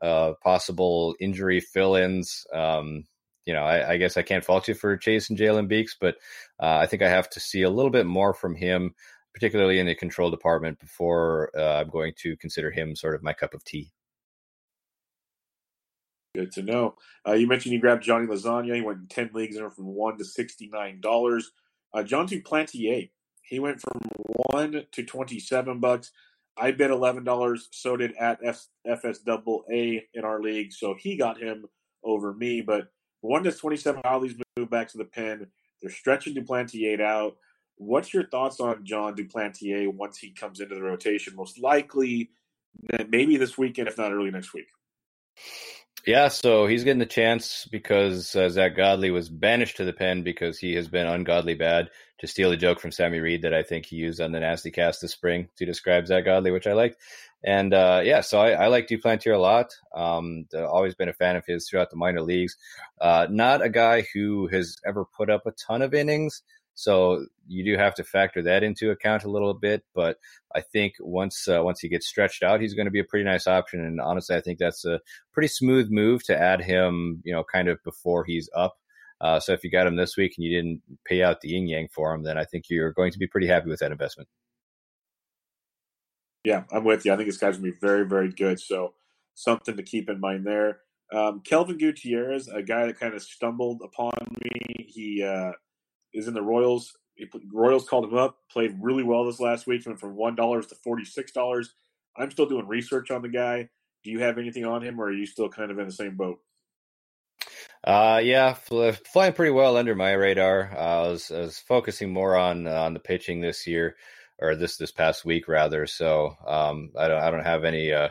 uh, possible injury fill-ins, um, you know I, I, guess I can't fault you for chasing Jalen Beeks, but uh, I think I have to see a little bit more from him, particularly in the control department, before uh, I'm going to consider him sort of my cup of tea. Good to know. Uh, you mentioned you grabbed Johnny Lasagna. He went in 10 leagues and from 1 to $69. Uh, Jon Duplantier, he went from 1 to 27 bucks. I bet $11. So did at F- FSAA in our league. So he got him over me. But 1 to 27, all these move back to the pen. They're stretching Duplantier out. What's your thoughts on Jon Duplantier once he comes into the rotation? Most likely, maybe this weekend, if not early next week. Yeah, so he's getting the chance because uh, Zack Godley was banished to the pen because he has been ungodly bad. To steal a joke from Sammy Reed that I think he used on the Nasty Cast this spring to describe Zack Godley, which I liked. And uh, yeah, so I, I like Duplantier a lot. Um, always been a fan of his throughout the minor leagues. Uh, not a guy who has ever put up a ton of innings, so you do have to factor that into account a little bit. But I think once uh, once he gets stretched out, he's going to be a pretty nice option. And honestly, I think that's a pretty smooth move to add him, you know, kind of before he's up. Uh, so if you got him this week and you didn't pay out the yin yang for him, then I think you're going to be pretty happy with that investment. Yeah, I'm with you. I think this guy's going to be very, very good. So something to keep in mind there. Um, Kelvin Gutierrez, a guy that kind of stumbled upon me. He uh, is in the Royals. Royals called him up, played really well this last week, went from one dollars to forty six dollars. I'm still doing research on the guy. Do you have anything on him, or are you still kind of in the same boat? Uh, yeah, flying pretty well under my radar. Uh, I, was, I was focusing more on uh, on the pitching this year, or this this past week rather. So um, I don't I don't have any uh,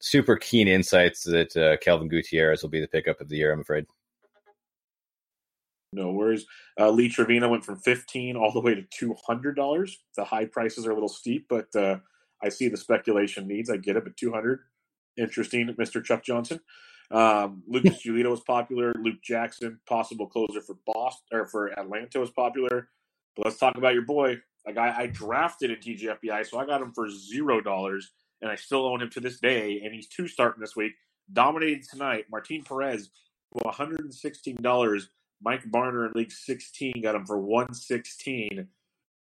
super keen insights that uh, Kelvin Gutierrez will be the pickup of the year. I'm afraid. No worries. Uh, Lou Trivino went from fifteen all the way to two hundred dollars. The high prices are a little steep, but uh, I see the speculation needs. I get it, but two hundred, interesting, Mister Chuck Johnson. Um, Lucas Giolito was popular. Luke Jackson, possible closer for Boston or for Atlanta, was popular. But let's talk about your boy, a guy I drafted in TGFBI, so I got him for zero dollars, and I still own him to this day. And he's two starting this week. Dominated tonight. Martin Perez, one hundred and sixteen dollars Mike Barner in League 16 got him for 116.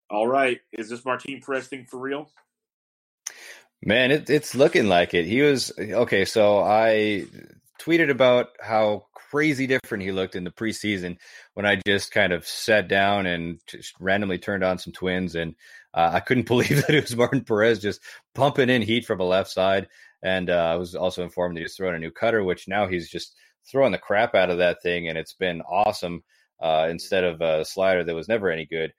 All right, is this Martin Perez thing for real? Man, it, it's looking like it. He was okay. So I tweeted about how crazy different he looked in the preseason when I just kind of sat down and just randomly turned on some twins, and uh, I couldn't believe that it was Martin Perez just pumping in heat from a left side. And uh, I was also informed that he's throwing a new cutter, which now he's just throwing the crap out of that thing, and it's been awesome. Uh, instead of a slider that was never any good.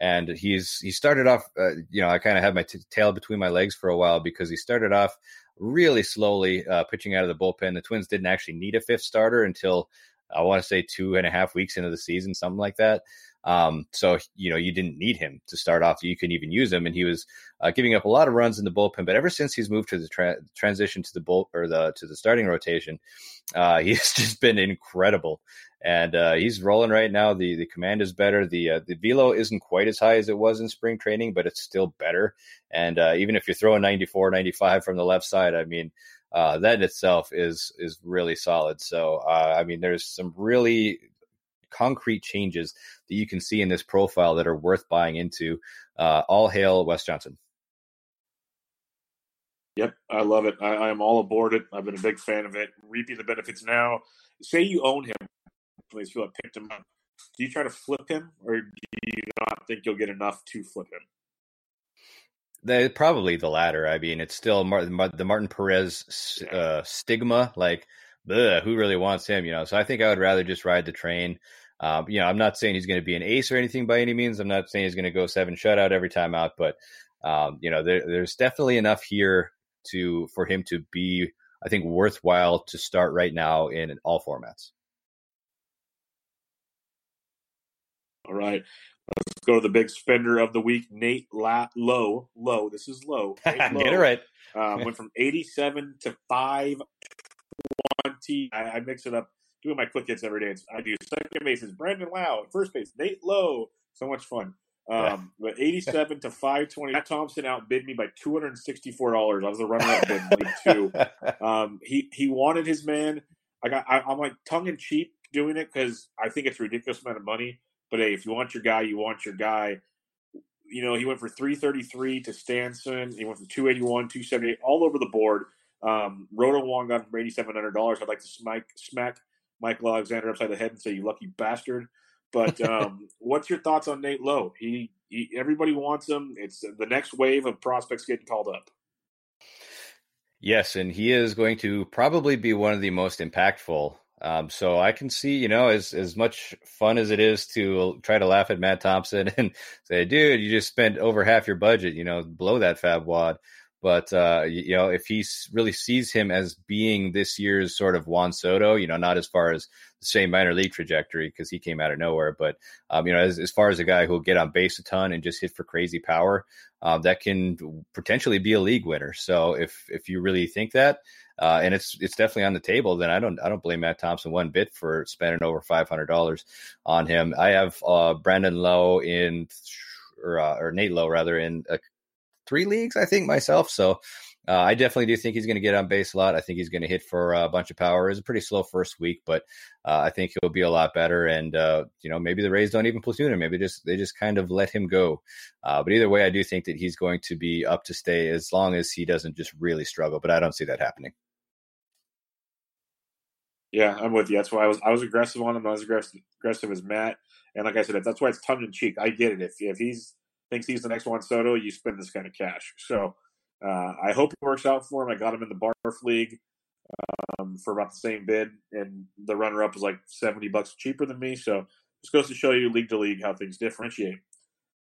and he's he started off. Uh, you know, I kind of had my t- tail between my legs for a while because he started off really slowly uh, pitching out of the bullpen. The Twins didn't actually need a fifth starter until I want to say two and a half weeks into the season, something like that. Um, so you know you didn't need him to start off. You couldn't even use him, and he was uh, giving up a lot of runs in the bullpen. But ever since he's moved to the tra- transition to the bull or the to the starting rotation, uh, he's just been incredible. And uh, he's rolling right now. The the command is better. The uh, the velo isn't quite as high as it was in spring training, but it's still better. And uh, even if you're throwing 94, 95 from the left side, I mean, uh, that in itself is is really solid. So I mean, there's some really concrete changes that you can see in this profile that are worth buying into. Uh, all hail Wes Johnson. Yep, I love it. I, am all aboard it. I've been a big fan of it. Reaping the benefits now. Say you own him, please feel I picked him up. Do you try to flip him, or do you not think you'll get enough to flip him? The, probably the latter. I mean, it's still the Martin Perez uh, stigma. Like, ugh, who really wants him? You know. So I think I would rather just ride the train. Um, you know, I'm not saying he's going to be an ace or anything by any means. I'm not saying he's going to go seven shutout every time out, but um, you know, there, there's definitely enough here to for him to be, I think, worthwhile to start right now in all formats. All right. Let's go to the big spender of the week, Nate La- Lowe. Low. This is low. Get it right. Uh, went from 87 to 520. I, I mix it up doing my quick hits every day. It's, I do second base is Brandon Lowe, first base Nate Lowe. So much fun. Um, but 87 to 520. Matt Thompson outbid me by $264. I was the runner up bid two. Um, he, he wanted his man. I got, I, I'm like tongue in cheek doing it because I think it's a ridiculous amount of money. But hey, if you want your guy, you want your guy. You know, he went for 333 to Stanson. He went from 281, 278, all over the board. Um, Roto Wong got him for $8,700. I'd like to smack, smack Michael Alexander upside the head and say, "You lucky bastard." But um, what's your thoughts on Nate Lowe? He, he, everybody wants him. It's the next wave of prospects getting called up. Yes, and he is going to probably be one of the most impactful. Um, so I can see, you know, as as much fun as it is to try to laugh at Matt Thompson and say, "Dude, you just spent over half your budget," you know, blow that FAAB wad. But uh, you know, if he really sees him as being this year's sort of Juan Soto, you know, not as far as the same minor league trajectory because he came out of nowhere, but um, you know, as, as far as a guy who'll get on base a ton and just hit for crazy power, um, that can potentially be a league winner. So if if you really think that, uh, and it's it's definitely on the table, then I don't I don't blame Matt Thompson one bit for spending over five hundred dollars on him. I have uh, Brandon Lowe in or, uh, or Nate Lowe rather in a three leagues, I think myself. So uh, I definitely do think he's going to get on base a lot. I think he's going to hit for a bunch of power. It's a pretty slow first week, but uh, I think he'll be a lot better. And uh, you know, maybe the Rays don't even platoon him. Maybe just they just kind of let him go. Uh, but either way, I do think that he's going to be up to stay as long as he doesn't just really struggle. But I don't see that happening. Yeah, I'm with you. That's why I was I was aggressive on him. I was aggressive, aggressive as Matt. And like I said, that's why it's tongue in cheek. I get it. If if he's thinks he's the next Juan Soto, you spend this kind of cash. So uh, I hope it works out for him. I got him in the Barf League um, for about the same bid, and the runner up was like 70 bucks cheaper than me. So this goes to show you league to league how things differentiate.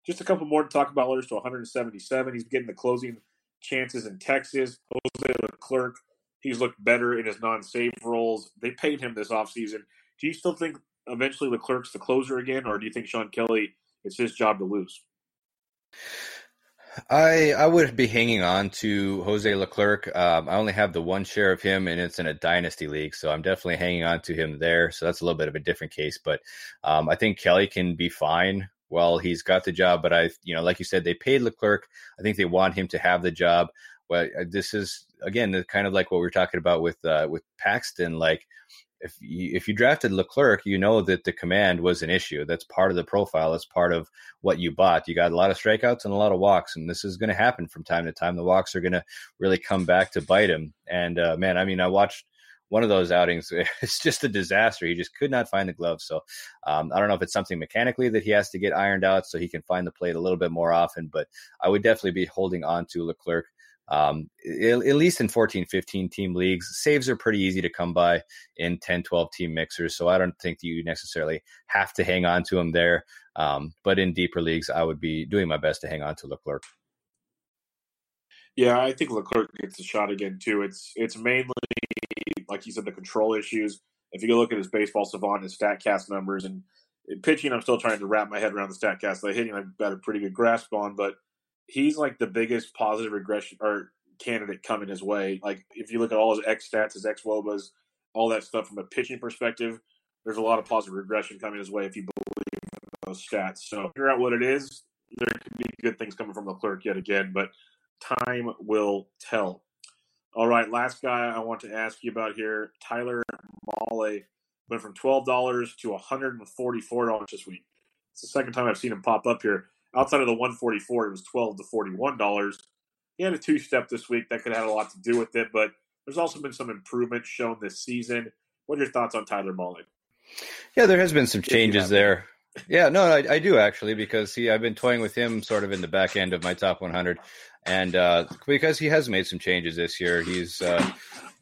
Just a couple more to talk about. Letters to 177. He's getting the closing chances in Texas. Jose Leclerc, he's looked better in his non-save roles. They paid him this offseason. Do you still think eventually Leclerc's the closer again, or do you think Shawn Kelley it's his job to lose? I I would be hanging on to Jose Leclerc. Um, I only have the one share of him, and it's in a dynasty league, so I'm definitely hanging on to him there. So that's a little bit of a different case, but um, I think Kelley can be fine while he's got the job. But I, you know, like you said, they paid Leclerc. I think they want him to have the job. Well, uh, this is again kind of like what we are talking about with uh, with Paxton. Like if you, if you drafted Leclerc, you know that the command was an issue. That's part of the profile. That's part of what you bought. You got a lot of strikeouts and a lot of walks, and this is going to happen from time to time. The walks are going to really come back to bite him. And uh, man, I mean, I watched one of those outings. It's just a disaster. He just could not find the glove. So um, I don't know if it's something mechanically that he has to get ironed out so he can find the plate a little bit more often. But I would definitely be holding on to Leclerc. Um, at, at least in 14, 15 team leagues, saves are pretty easy to come by in 10, 12 team mixers. So I don't think you necessarily have to hang on to him there. Um, but in deeper leagues, I would be doing my best to hang on to Leclerc. Yeah, I think Leclerc gets a shot again too. It's it's mainly like you said the control issues. If you look at his baseball savant, his Statcast numbers, and pitching, I'm still trying to wrap my head around the Statcast. Like hitting, I've got a pretty good grasp on, but he's like the biggest positive regression or candidate coming his way. Like if you look at all his X stats, his X wOBAs, all that stuff from a pitching perspective, there's a lot of positive regression coming his way if you believe those stats. So figure out what it is. There could be good things coming from Leclerc yet again, but time will tell. All right, last guy I want to ask you about here, Tyler Mahle went from twelve dollars to one hundred and forty-four dollars this week. It's the second time I've seen him pop up here. Outside of the one forty-four, it was twelve to forty-one dollars. He had a two-step this week that could have had a lot to do with it, but there's also been some improvement shown this season. What are your thoughts on Tyler Mahle? Yeah, there has been some changes there. Yeah, no, I, I, do actually because he I've been toying with him sort of in the back end of my top 100, and uh, because he has made some changes this year, he's uh,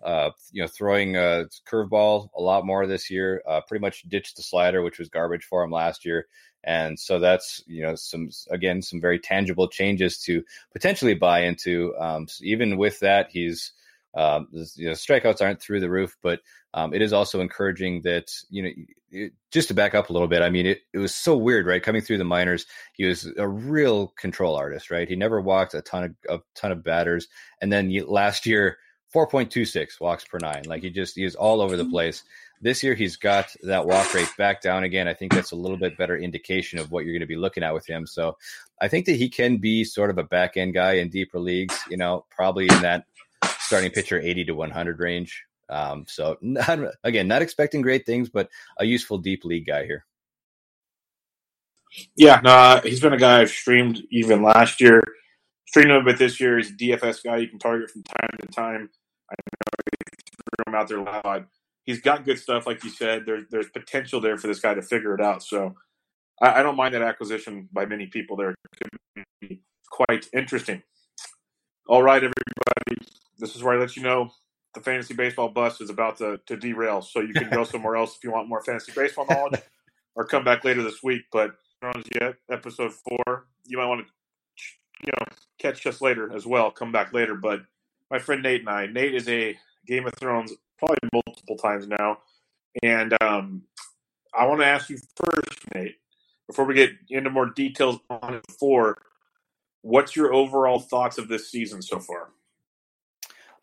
uh, you know throwing a curveball a lot more this year. Uh, pretty much ditched the slider, which was garbage for him last year, and so that's you know some again some very tangible changes to potentially buy into. Um, so even with that, he's um, you know, strikeouts aren't through the roof, but um, it is also encouraging that you know it, just to back up a little bit. I mean, it, it was so weird, right? Coming through the minors, he was a real control artist, right? He never walked a ton of a ton of batters, and then last year, four point two six walks per nine. Like he just he is all over the mm-hmm. place. This year, he's got that walk rate back down again. I think that's a little bit better indication of what you're going to be looking at with him. So, I think that he can be sort of a back end guy in deeper leagues. You know, probably in that starting pitcher 80 to 100 range. Um, so not, again, not expecting great things, but a useful deep league guy here. Yeah, no, he's been a guy I've streamed even last year. Streamed him a bit this year. He's a DFS guy you can target from time to time. I know he threw him out there a lot. He's got good stuff, like you said. There's there's potential there for this guy to figure it out. So I, I don't mind that acquisition by many people. There could be quite interesting. All right, everybody this is where I let you know the fantasy baseball bus is about to, to derail. So you can go somewhere else if you want more fantasy baseball knowledge or come back later this week. But yet, episode four, you might want to you know catch us later as well. Come back later. But my friend Nate and I, Nate is a Game of Thrones probably multiple times now, and um, I want to ask you first, Nate, before we get into more details on it four. What's your overall thoughts of this season so far?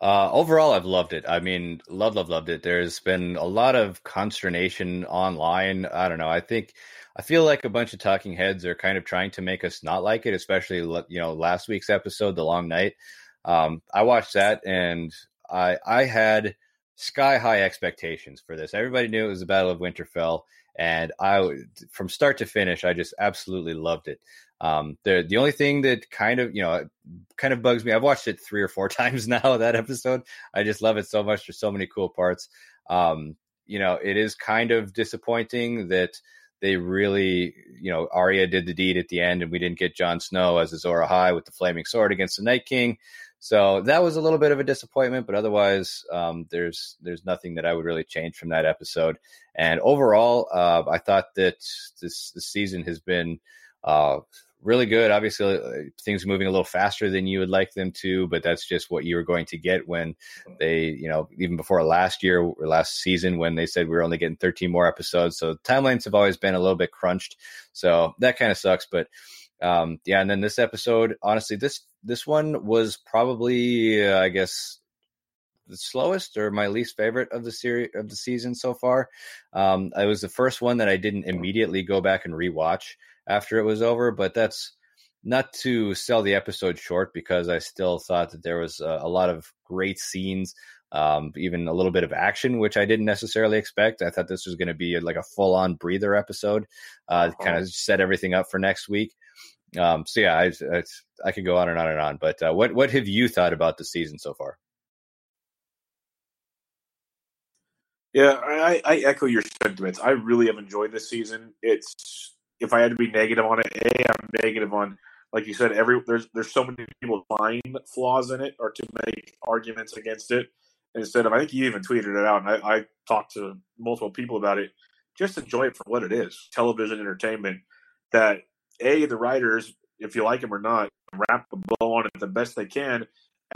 Uh, overall, I've loved it. I mean, love, love, loved it. There's been a lot of consternation online. I don't know. I think I feel like a bunch of talking heads are kind of trying to make us not like it, especially you know last week's episode, the long night. Um, I watched that and I I had sky high expectations for this. Everybody knew it was the Battle of Winterfell, and I from start to finish, I just absolutely loved it. Um, the the only thing that kind of you know kind of bugs me, I've watched it three or four times now. That episode, I just love it so much. There's so many cool parts. Um, you know, it is kind of disappointing that they really, you know, Arya did the deed at the end, and we didn't get Jon Snow as Azor Ahai with the flaming sword against the Night King. So that was a little bit of a disappointment, but otherwise, um, there's there's nothing that I would really change from that episode. And overall, uh, I thought that this, this season has been uh, really good. Obviously, uh, things are moving a little faster than you would like them to, but that's just what you were going to get when they, you know, even before last year or last season when they said we were only getting 13 more episodes. So timelines have always been a little bit crunched. So that kind of sucks. But um, yeah, and then this episode, honestly, this this one was probably, uh, I guess, the slowest or my least favorite of the series of the season so far. Um, it was the first one that I didn't immediately go back and rewatch after it was over, but that's not to sell the episode short because I still thought that there was a, a lot of great scenes, um, even a little bit of action, which I didn't necessarily expect. I thought this was going to be like a full on breather episode, uh, kind of set everything up for next week. Um, so yeah, I, I, I, go on and on and on. But uh, what what have you thought about the season so far? Yeah, I, I echo your sentiments. I really have enjoyed this season. It's if I had to be negative on it, a I'm negative on like you said, every there's there's so many people find flaws in it or to make arguments against it. Instead of, I think you even tweeted it out, and I, I talked to multiple people about it. Just enjoy it for what it is: television entertainment. That a the writers, if you like them or not, wrap a bow on it the best they can.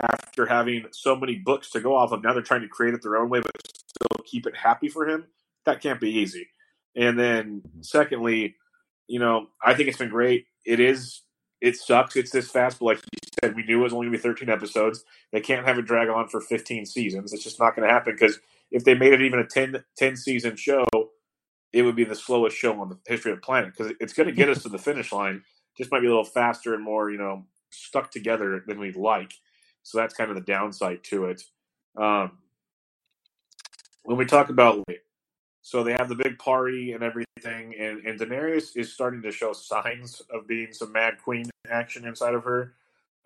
After having so many books to go off of, now they're trying to create it their own way, but still keep it happy for him. That can't be easy. And then, secondly, you know, I think it's been great. It is it sucks it's this fast, but like you said, we knew it was only going to be 13 episodes. They can't have it drag on for 15 seasons. It's just not going to happen because if they made it even a 10, 10 season show, it would be the slowest show on the history of the planet because it's going to get us to the finish line. Just might be a little faster and more, you know, stuck together than we'd like. So that's kind of the downside to it. Um, when we talk about so they have the big party and everything, and, and Daenerys is starting to show signs of being some Mad Queen action inside of her.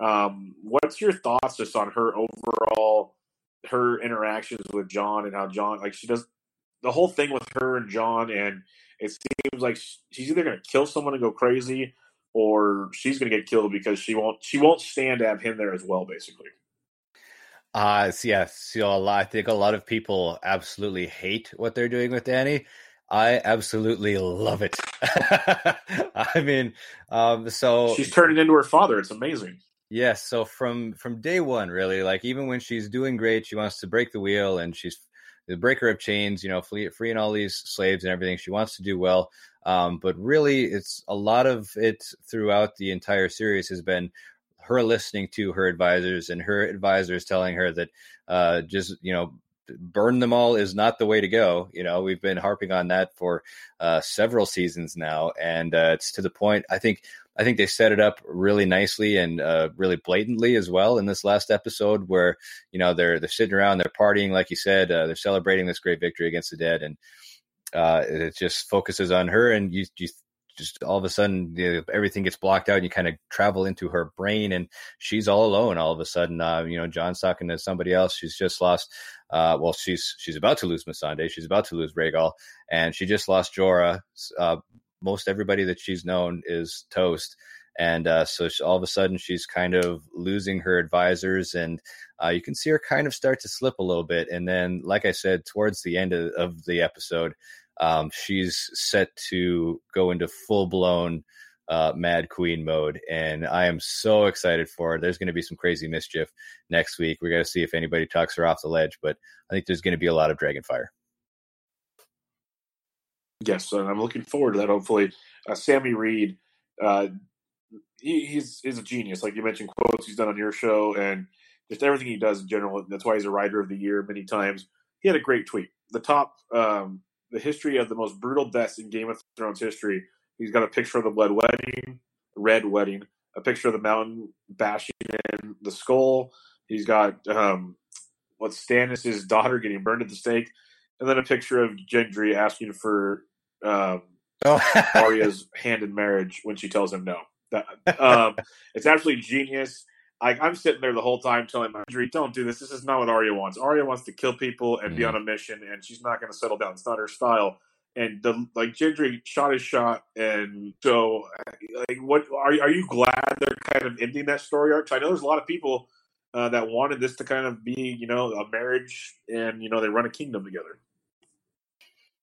Um, what's your thoughts just on her overall, her interactions with Jon and how Jon, like she does the whole thing with her and Jon, and it seems like she's either going to kill someone and go crazy, or she's going to get killed because she won't she won't stand to have him there as well, basically. Uh, so a lot, I think a lot of people absolutely hate what they're doing with Dany. I absolutely love it. I mean, um, so she's turning into her father. It's amazing. Yes. So from from day one, really, like even when she's doing great, she wants to break the wheel, and she's the breaker of chains. You know, free, freeing all these slaves and everything. She wants to do well. Um, but really, it's a lot of it throughout the entire series has been her listening to her advisors and her advisors telling her that uh, just you know burn them all is not the way to go. You know, we've been harping on that for uh, several seasons now, and uh, it's to the point. I think I think they set it up really nicely and uh, really blatantly as well in this last episode, where you know they're they're sitting around, they're partying, like you said, uh, they're celebrating this great victory against the dead, and uh, it just focuses on her, and you you just all of a sudden you know, everything gets blocked out and you kind of travel into her brain and she's all alone all of a sudden uh, you know jon's talking to somebody else she's just lost uh, well she's she's about to lose Missandei she's about to lose Rhaegal and she just lost Jorah uh, most everybody that she's known is toast and uh, so she, all of a sudden she's kind of losing her advisors and uh, you can see her kind of start to slip a little bit and then like i said towards the end of, of the episode um, she's set to go into full blown uh, Mad Queen mode, and I am so excited for it. There's going to be some crazy mischief next week. We're going to see if anybody talks her off the ledge, but I think there's going to be a lot of dragon fire. Yes, and I'm looking forward to that. Hopefully, uh, Sammy Reed, uh, he, he's he's a genius. Like you mentioned, quotes he's done on your show, and just everything he does in general. That's why he's a writer of the year many times. He had a great tweet. The top um, the history of the most brutal deaths in Game of Thrones history. He's got a picture of the Blood Wedding, Red Wedding, a picture of the mountain bashing in the skull. He's got um, what Stannis' daughter getting burned at the stake, and then a picture of Gendry asking for um, oh. Arya's hand in marriage when she tells him no. That, um, it's absolutely genius. I, I'm sitting there the whole time telling Marjorie, "Don't do this. This is not what Arya wants. Arya wants to kill people and mm-hmm. be on a mission, and she's not going to settle down. It's not her style." And the like, Gendry shot his shot, and so like, what are are you glad they're kind of ending that story arc? I know there's a lot of people uh, that wanted this to kind of be, you know, a marriage, and you know, they run a kingdom together.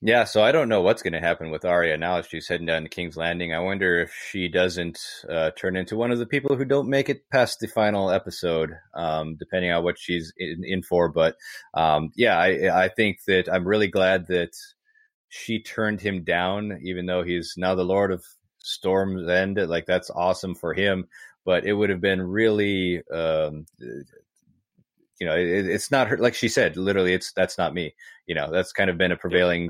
Yeah, so I don't know what's going to happen with Arya now if she's heading down to King's Landing. I wonder if she doesn't uh, turn into one of the people who don't make it past the final episode, um, depending on what she's in, in for. But um, yeah, I, I think that I'm really glad that she turned him down, even though he's now the Lord of Storm's End. Like that's awesome for him, but it would have been really. Um, you know, it, it's not her. Like she said, literally, it's that's not me. You know, that's kind of been a prevailing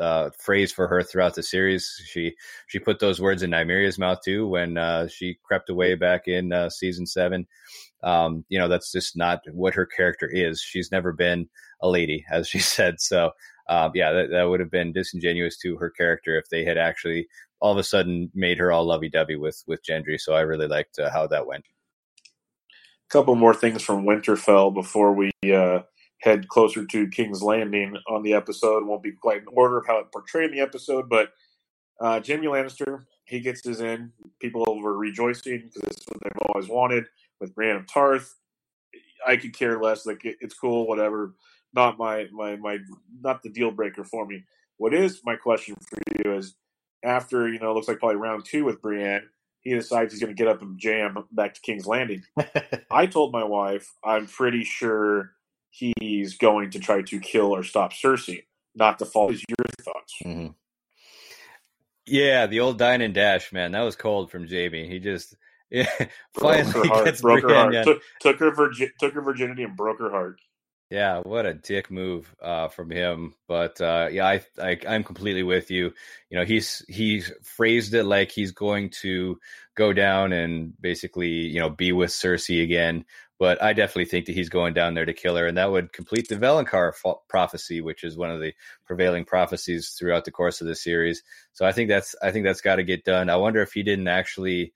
uh, phrase for her throughout the series. She she put those words in Nymeria's mouth too when uh, she crept away back in uh, season seven. Um, you know, that's just not what her character is. She's never been a lady, as she said. So, um, yeah, that, that would have been disingenuous to her character if they had actually all of a sudden made her all lovey dovey with with Gendry. So I really liked uh, how that went. A couple more things from Winterfell before we uh, head closer to King's Landing on the episode. Won't be quite in order of how it portrayed in the episode, but uh, Jaime Lannister he gets his in. People were rejoicing because this is what they've always wanted with Brienne of Tarth. I could care less. Like it, it's cool, whatever. Not my my my not the deal breaker for me. What is my question for you is after you know looks like probably round two with Brienne, he decides he's going to get up and jam back to King's Landing. I told my wife I'm pretty sure he's going to try to kill or stop Cersei, not to fall. Is your thoughts? Mm-hmm. Yeah, the old dine and dash, man, that was cold from Jaime. He just yeah, finally broke her heart. gets Broke her heart. Took, took her virgi- took her virginity and broke her heart. Yeah, what a dick move uh, from him. But uh, yeah, I, I I'm completely with you. You know, he's he's phrased it like he's going to go down and basically you know be with Cersei again. But I definitely think that he's going down there to kill her, and that would complete the Valonqar fo- prophecy, which is one of the prevailing prophecies throughout the course of the series. So I think that's I think that's got to get done. I wonder if he didn't actually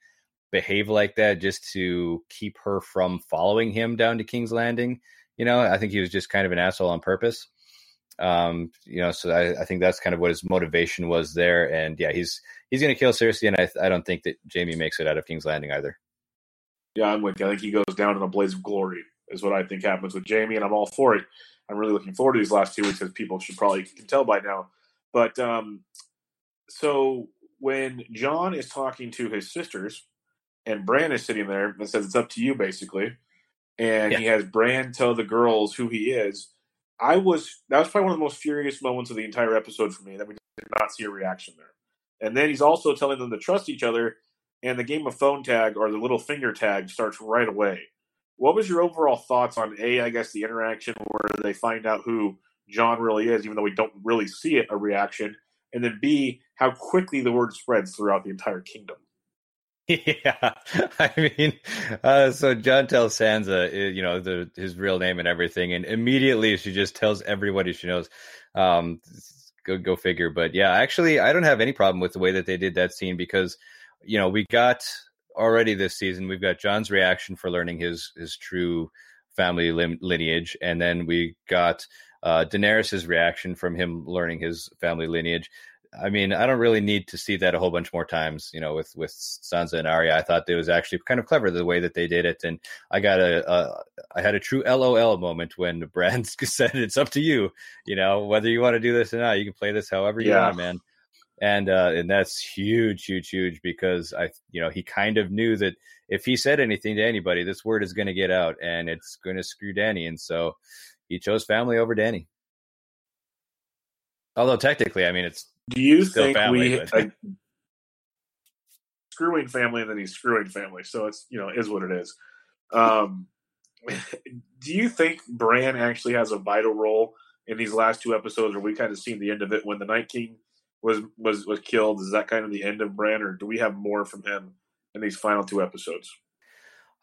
behave like that just to keep her from following him down to King's Landing. You know, I think he was just kind of an asshole on purpose. Um, you know, so I, I think that's kind of what his motivation was there. And yeah, he's he's going to kill Cersei, and I, I don't think that Jaime makes it out of King's Landing either. Yeah, I'm with you. I think he goes down in a blaze of glory, is what I think happens with Jaime, and I'm all for it. I'm really looking forward to these last two weeks, as people should probably can tell by now. But um, so when Jon is talking to his sisters, and Bran is sitting there and says, "It's up to you," basically, and Yeah. he has Bran tell the girls who he is. I was that was probably one of the most furious moments of the entire episode for me that we did not see a reaction there. And then he's also telling them to trust each other, and the game of phone tag or the Littlefinger tag starts right away. What was your overall thoughts on a? I guess the interaction where they find out who Jon really is, even though we don't really see it, a reaction, and then b how quickly the word spreads throughout the entire kingdom. yeah, I mean, uh, so Jon tells Sansa, uh, you know, the his real name and everything, and immediately she just tells everybody she knows. Um, go go figure. But yeah, actually, I don't have any problem with the way that they did that scene because, you know, we got already this season. We've got Jon's reaction for learning his his true family lim- lineage, and then we got uh, Daenerys's reaction from him learning his family lineage. I mean, I don't really need to see that a whole bunch more times. You know, with with Sansa and Arya, I thought it was actually kind of clever the way that they did it, and I got a, a I had a true LOL moment when Bran said, "It's up to you. You know, whether you want to do this or not, you can play this however you Yeah. want, man." And uh, and that's huge, huge, huge because I, you know, he kind of knew that if he said anything to anybody, this word is going to get out and it's going to screw Dany, and so he chose family over Dany. Although technically, I mean, it's Do you think family, we like, screwing family and then he's screwing family? So it's you know is what it is. Um, do you think Bran actually has a vital role in these last two episodes, or we kind of seen the end of it when the Night King was was was killed? Is that kind of the end of Bran, or do we have more from him in these final two episodes?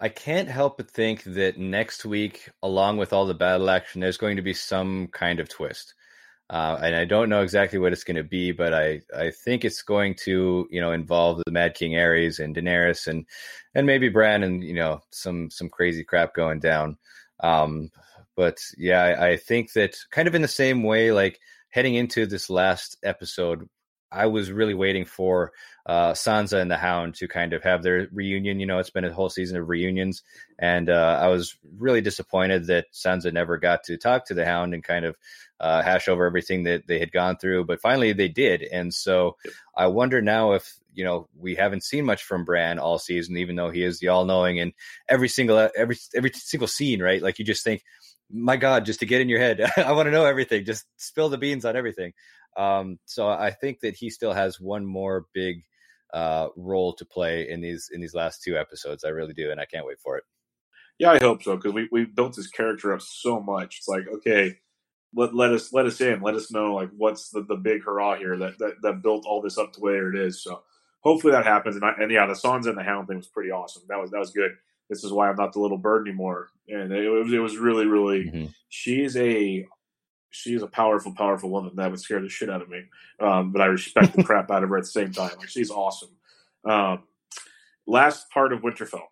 I can't help but think that next week, along with all the battle action, there's going to be some kind of twist. Uh, and I don't know exactly what it's going to be, but I, I think it's going to you know involve the Mad King Aerys and Daenerys and and maybe Bran and you know some some crazy crap going down. Um, but yeah, I, I think that kind of in the same way, like heading into this last episode, I was really waiting for uh, Sansa and the Hound to kind of have their reunion. You know, it's been a whole season of reunions, and uh, I was really disappointed that Sansa never got to talk to the Hound and kind of uh, hash over everything that they had gone through. But finally, they did, and so I wonder now if you know we haven't seen much from Bran all season, even though he is the all-knowing and every single every every single scene, right? Like you just think, my God, just to get in your head, I want to know everything. Just spill the beans on everything. Um, so I think that he still has one more big uh, role to play in these in these last two episodes. I really do, and I can't wait for it. Yeah, I hope so because we we built this character up so much. It's like okay, let let us let us in, let us know like what's the, the big hurrah here that, that that built all this up to where it is. So hopefully that happens. And, I, and yeah, the Sansa and the Hound thing was pretty awesome. That was that was good. This is why I'm not the little bird anymore. And it was it was really really. Mhm. She's a she's a powerful powerful woman that would scare the shit out of me. Um, but I respect the crap out of her at the same time. Like she's awesome. Um, last part of Winterfell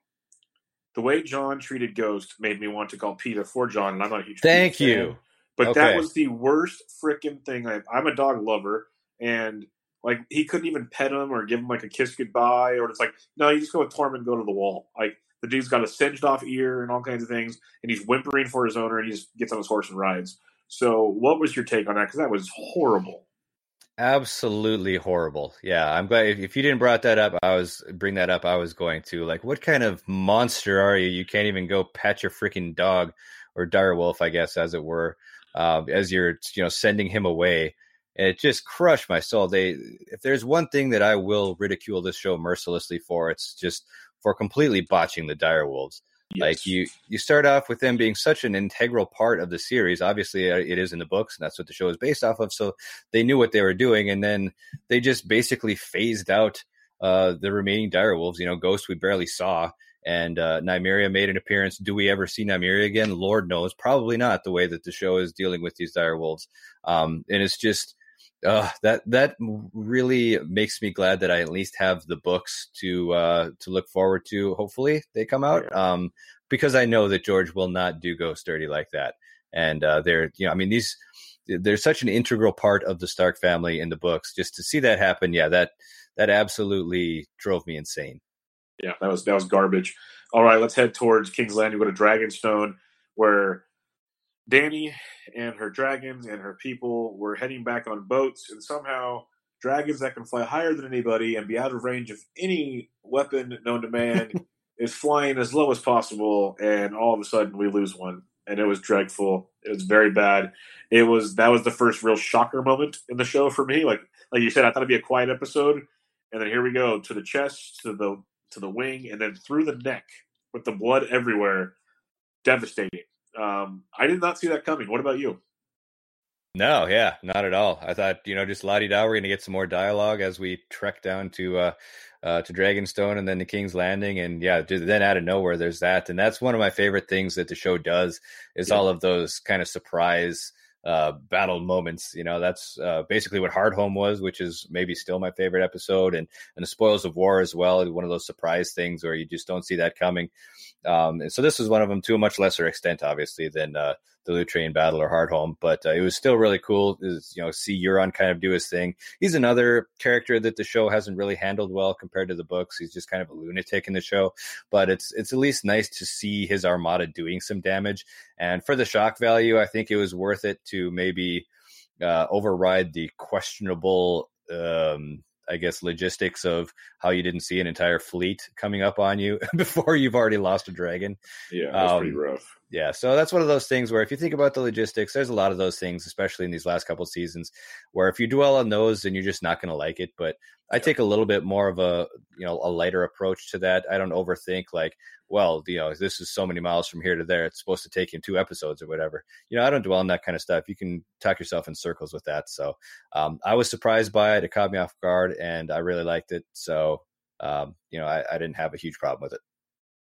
the way Jon treated Ghost made me want to call PETA for Jon, and I'm not a huge. Thank fan, you. but that was the worst freaking thing. I, I'm a dog lover, and Like he couldn't even pet him or give him like a kiss goodbye, or it's like no, you just go with Tormund, go to the wall. Like the dude's got a singed off ear and all kinds of things, and he's whimpering for his owner, and he just gets on his horse and rides. So, what was your take on that? Because that was horrible. Absolutely horrible. Yeah, I'm glad if, if you didn't brought that up, I was bring that up. I was going to like, what kind of monster are you? You can't even go pet your freaking dog or dire wolf, I guess, as it were, uh, as you're you know sending him away. And it just crushed my soul. They, if there's one thing that I will ridicule this show mercilessly for, it's just for completely botching the dire wolves. Yes. Like you, you start off with them being such an integral part of the series. Obviously, uh, it is in the books, and that's what the show is based off of. So they knew what they were doing, and then they just basically phased out uh, the remaining dire wolves. You know, Ghost we barely saw, and uh, Nymeria made an appearance. Do we ever see Nymeria again? Lord knows, probably not. The way that the show is dealing with these dire wolves, um, and it's just uh, that that really makes me glad that I at least have the books to uh, to look forward to. Hopefully, they come out um, because I know that George will not do Ghost dirty like that. And uh, they're you know, I mean, these they're such an integral part of the Stark family in the books. Just to see that happen, yeah, that that absolutely drove me insane. Yeah, that was that was garbage. All right, let's head towards King's Landing. Go to Dragonstone, where Dany and her dragons and her people were heading back on boats, and somehow dragons that can fly higher than anybody and be out of range of any weapon known to man is flying as low as possible, and all of a sudden we lose one, and it was dreadful. It was very bad. It was that was the first real shocker moment in the show for me. Like like you said, I thought it'd be a quiet episode, and then here we go to the chest, to the to the wing, and then through the neck with the blood everywhere. Devastating. Um, I did not see that coming. What about you? No, yeah, not at all. I thought, you know, just la di da, we're going to get some more dialogue as we trek down to uh, uh, to Dragonstone and then the King's Landing, and yeah, then out of nowhere, there's that, and that's one of my favorite things that the show does is yeah. all of those kind of surprise uh, battle moments. You know, that's uh, basically what Hardhome was, which is maybe still my favorite episode, and and the Spoils of War as well. One of those surprise things where you just don't see that coming. Um, and so this was one of them to a much lesser extent, obviously, than uh, the loot train battle or Hardhome, but uh, it was still really cool. Is you know see Euron kind of do his thing. He's another character that the show hasn't really handled well compared to the books. He's just kind of a lunatic in the show, but it's it's at least nice to see his armada doing some damage. And for the shock value, I think it was worth it to maybe uh, override the questionable um, I guess logistics of how you didn't see an entire fleet coming up on you before you've already lost a dragon. Yeah, that's um, pretty rough. Yeah, so that's one of those things where if you think about the logistics, there's a lot of those things, especially in these last couple seasons, where if you dwell on those, then you're just not going to like it. But I take a little bit more of a you know a lighter approach to that. I don't overthink like, well, you know, this is so many miles from here to there. It's supposed to take him two episodes or whatever. You know, I don't dwell on that kind of stuff. You can talk yourself in circles with that. So um, I was surprised by it. It caught me off guard, and I really liked it. So um, you know, I, I didn't have a huge problem with it.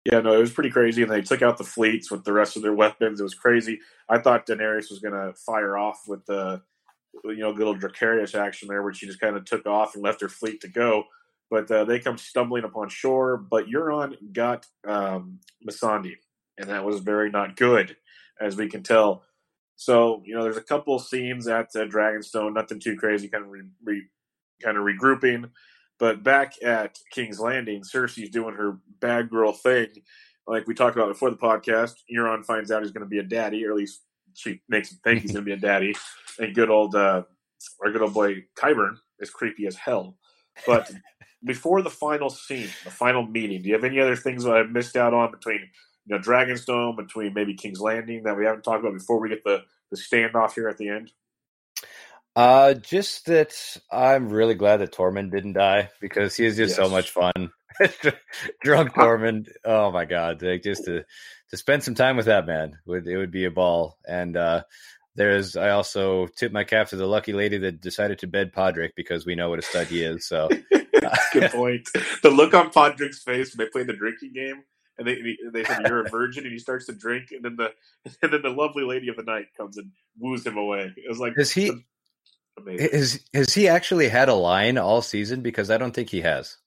Yeah, no, it was pretty crazy. And they took out the fleets with the rest of their weapons. It was crazy. I thought Daenerys was going to fire off with the, you know, little old Dracarys action there, where she just kind of took off and left her fleet to go. But uh, they come stumbling upon shore. But Euron got um, Missandei, and that was very not good, as we can tell. So you know, there's a couple scenes at uh, Dragonstone, nothing too crazy, kind of re, re, kind of regrouping. But back at King's Landing, Cersei's doing her bad girl thing, like we talked about before the podcast. Euron finds out he's going to be a daddy, or at least she makes him think he's going to be a daddy. And good old uh, our good old boy Qyburn is creepy as hell. But before the final scene, the final meeting, do you have any other things that I missed out on between you know Dragonstone, between maybe King's Landing that we haven't talked about before we get the the standoff here at the end? Uh, just that I'm really glad that Tormund didn't die because he is just yes. so much fun. Drunk Tormund, oh my god! Like just to to spend some time with that man would it would be a ball. And uh, there's I also tip my cap to the lucky lady that decided to bed Podrick because we know what a stud he is. So good point. The look on Podrick's face when they play the drinking game and they they said you're a virgin, and he starts to drink, and then the and then the lovely lady of the night comes and woos him away. It was like, is he? The, Amazing. Is has he actually had a line all season? Because I don't think he has.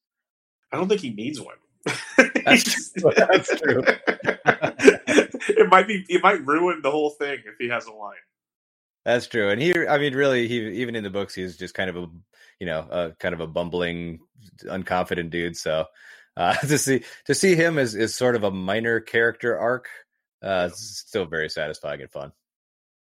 I don't think he needs one. That's true. That's true. it might be. It might ruin the whole thing if he has a line. That's true, and he. I mean, really, he even in the books, he's just kind of a you know, a kind of a bumbling, unconfident dude. So uh, to see to see him as is sort of a minor character arc, uh, still very satisfying and fun.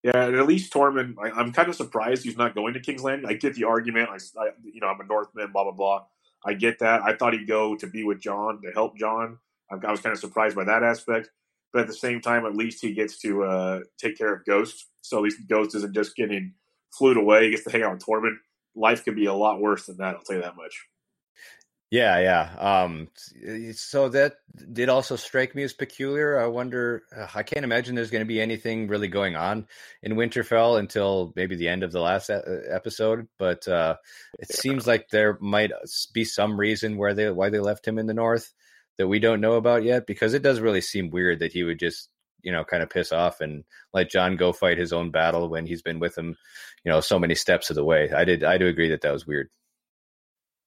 Yeah, and at least Tormund, I, am kind of surprised he's not going to King's Landing. I get the argument. I, I, you know, I'm a Northman, blah blah blah. I get that. I thought he'd go to be with Jon to help Jon. I, I was kind of surprised by that aspect, but at the same time, at least he gets to uh, take care of Ghost. So at least Ghost isn't just getting flued away. He gets to hang out with Tormund. Life could be a lot worse than that. I'll tell you that much. Yeah, yeah. Um, so that did also strike me as peculiar. I wonder. Uh, I can't imagine there's going to be anything really going on in Winterfell until maybe the end of the last episode. But uh, it yeah. seems like there might be some reason where they why they left him in the north that we don't know about yet. Because it does really seem weird that he would just you know kind of piss off and let Jon go fight his own battle when he's been with him, you know, so many steps of the way. I did. I do agree that that was weird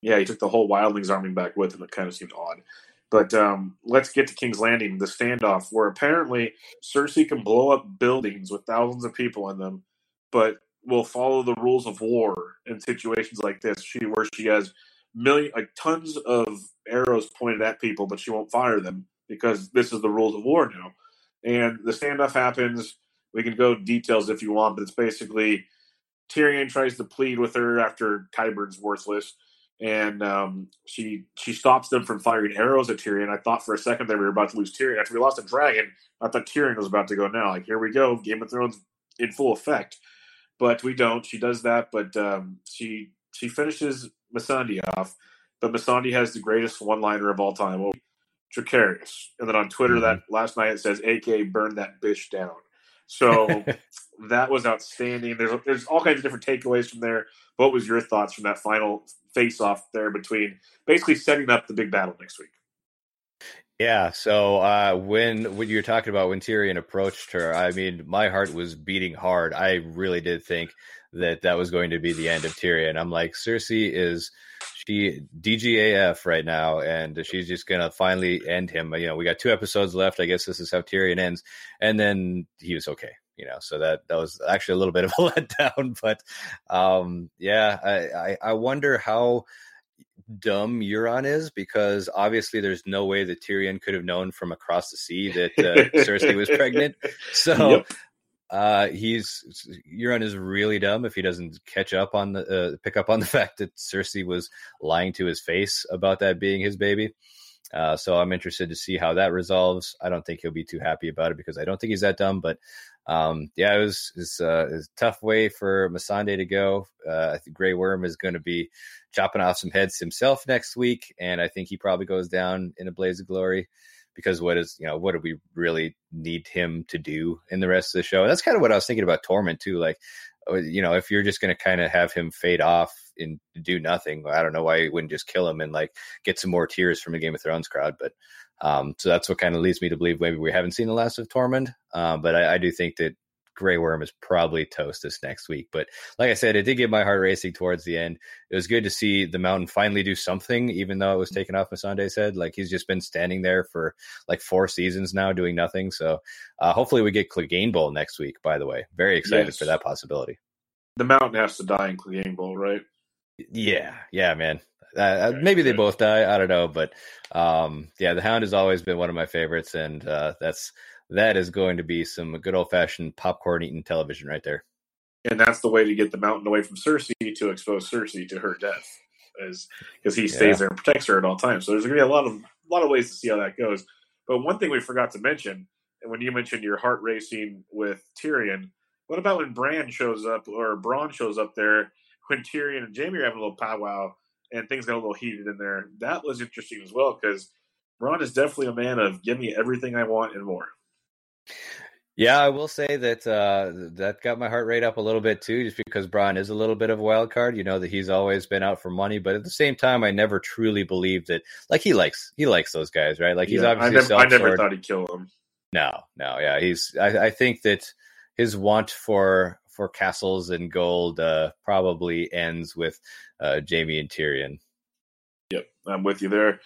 yeah, he took the whole Wildlings army back with him. It kind of seemed odd. But um, let's get to King's Landing, the standoff, where apparently Cersei can blow up buildings with thousands of people in them, but will follow the rules of war in situations like this. She where she has million like tons of arrows pointed at people, but she won't fire them because this is the rules of war now. And the standoff happens. We can go details if you want, but it's basically Tyrion tries to plead with her after Qyburn's worthless and um, she she stops them from firing arrows at Tyrion. I thought for a second that we were about to lose Tyrion after we lost a dragon. I thought Tyrion was about to go now. Like here we go, Game of Thrones in full effect, but we don't. She does that, but um, she she finishes Missandei off. But Missandei has the greatest one liner of all time. Well, Dracarys, and then on Twitter mm-hmm. that last night it says, "AK burn that bitch down." So that was outstanding. There's there's all kinds of different takeaways from there. What was your thoughts from that final face off there between basically setting up the big battle next week? Yeah, so uh, when when you're talking about when Tyrion approached her, I mean, my heart was beating hard. I really did think that that was going to be the end of Tyrion. I'm like, Cersei is she DGAF right now, and she's just gonna finally end him. You know, we got two episodes left. I guess this is how Tyrion ends, and then he was okay you know, so that that was actually a little bit of a letdown. But um, yeah, I, I, I wonder how dumb Euron is because obviously there's no way that Tyrion could have known from across the sea that uh, Cersei was pregnant. So yep. Uh, he's Euron is really dumb if he doesn't catch up on the uh, pick up on the fact that Cersei was lying to his face about that being his baby. Uh, so I'm interested to see how that resolves. I don't think he'll be too happy about it because I don't think he's that dumb. But um, yeah, it was, it was, uh, it was, a tough way for Missandei to go. Uh, I think Grey Worm is going to be chopping off some heads himself next week, and I think he probably goes down in a blaze of glory. Because what is you know what do we really need him to do in the rest of the show? And that's kind of what I was thinking about Tormund too. Like, uh, you know, if you're just going to kind of have him fade off and do nothing, I don't know why you wouldn't just kill him and like get some more tears from the Game of Thrones crowd. But um, so that's what kind of leads me to believe maybe we haven't seen the last of Tormund. Uh, but I, I, do think that Grey Worm is probably toast this next week. But like I said, it did get my heart racing towards the end. It was good to see the mountain finally do something, even though it was taken off Missandei's head. Like he's just been standing there for like four seasons now doing nothing. So uh, hopefully we get Clegane Bowl next week, by the way. Very excited yes. for that possibility. The mountain has to die in Clegane Bowl, right? Yeah, yeah, man. Uh, uh maybe they both die. I don't know, but um, yeah, the Hound has always been one of my favorites, and uh, that's that is going to be some good old fashioned popcorn eating television right there. And that's the way to get the mountain away from Cersei to expose Cersei to her death, is because he stays yeah. there and protects her at all times. So there's going to be a lot of a lot of ways to see how that goes. But one thing we forgot to mention, and when you mentioned your heart racing with Tyrion, what about when Bran shows up or Bronn shows up there when Tyrion and Jaime are having a little powwow and things got a little heated in there? That was interesting as well because Bronn is definitely a man of give me everything I want and more. Yeah, I will say that uh, that got my heart rate up a little bit too, just because Bronn is a little bit of a wild card. You know that he's always been out for money, but at the same time, I never truly believed that. Like he likes he likes those guys, right? Like he's yeah, obviously. I never, I never thought he'd kill them. No, no, yeah, he's. I, I think that his want for for castles and gold uh, probably ends with uh, Jaime and Tyrion. Yep, I'm with you there.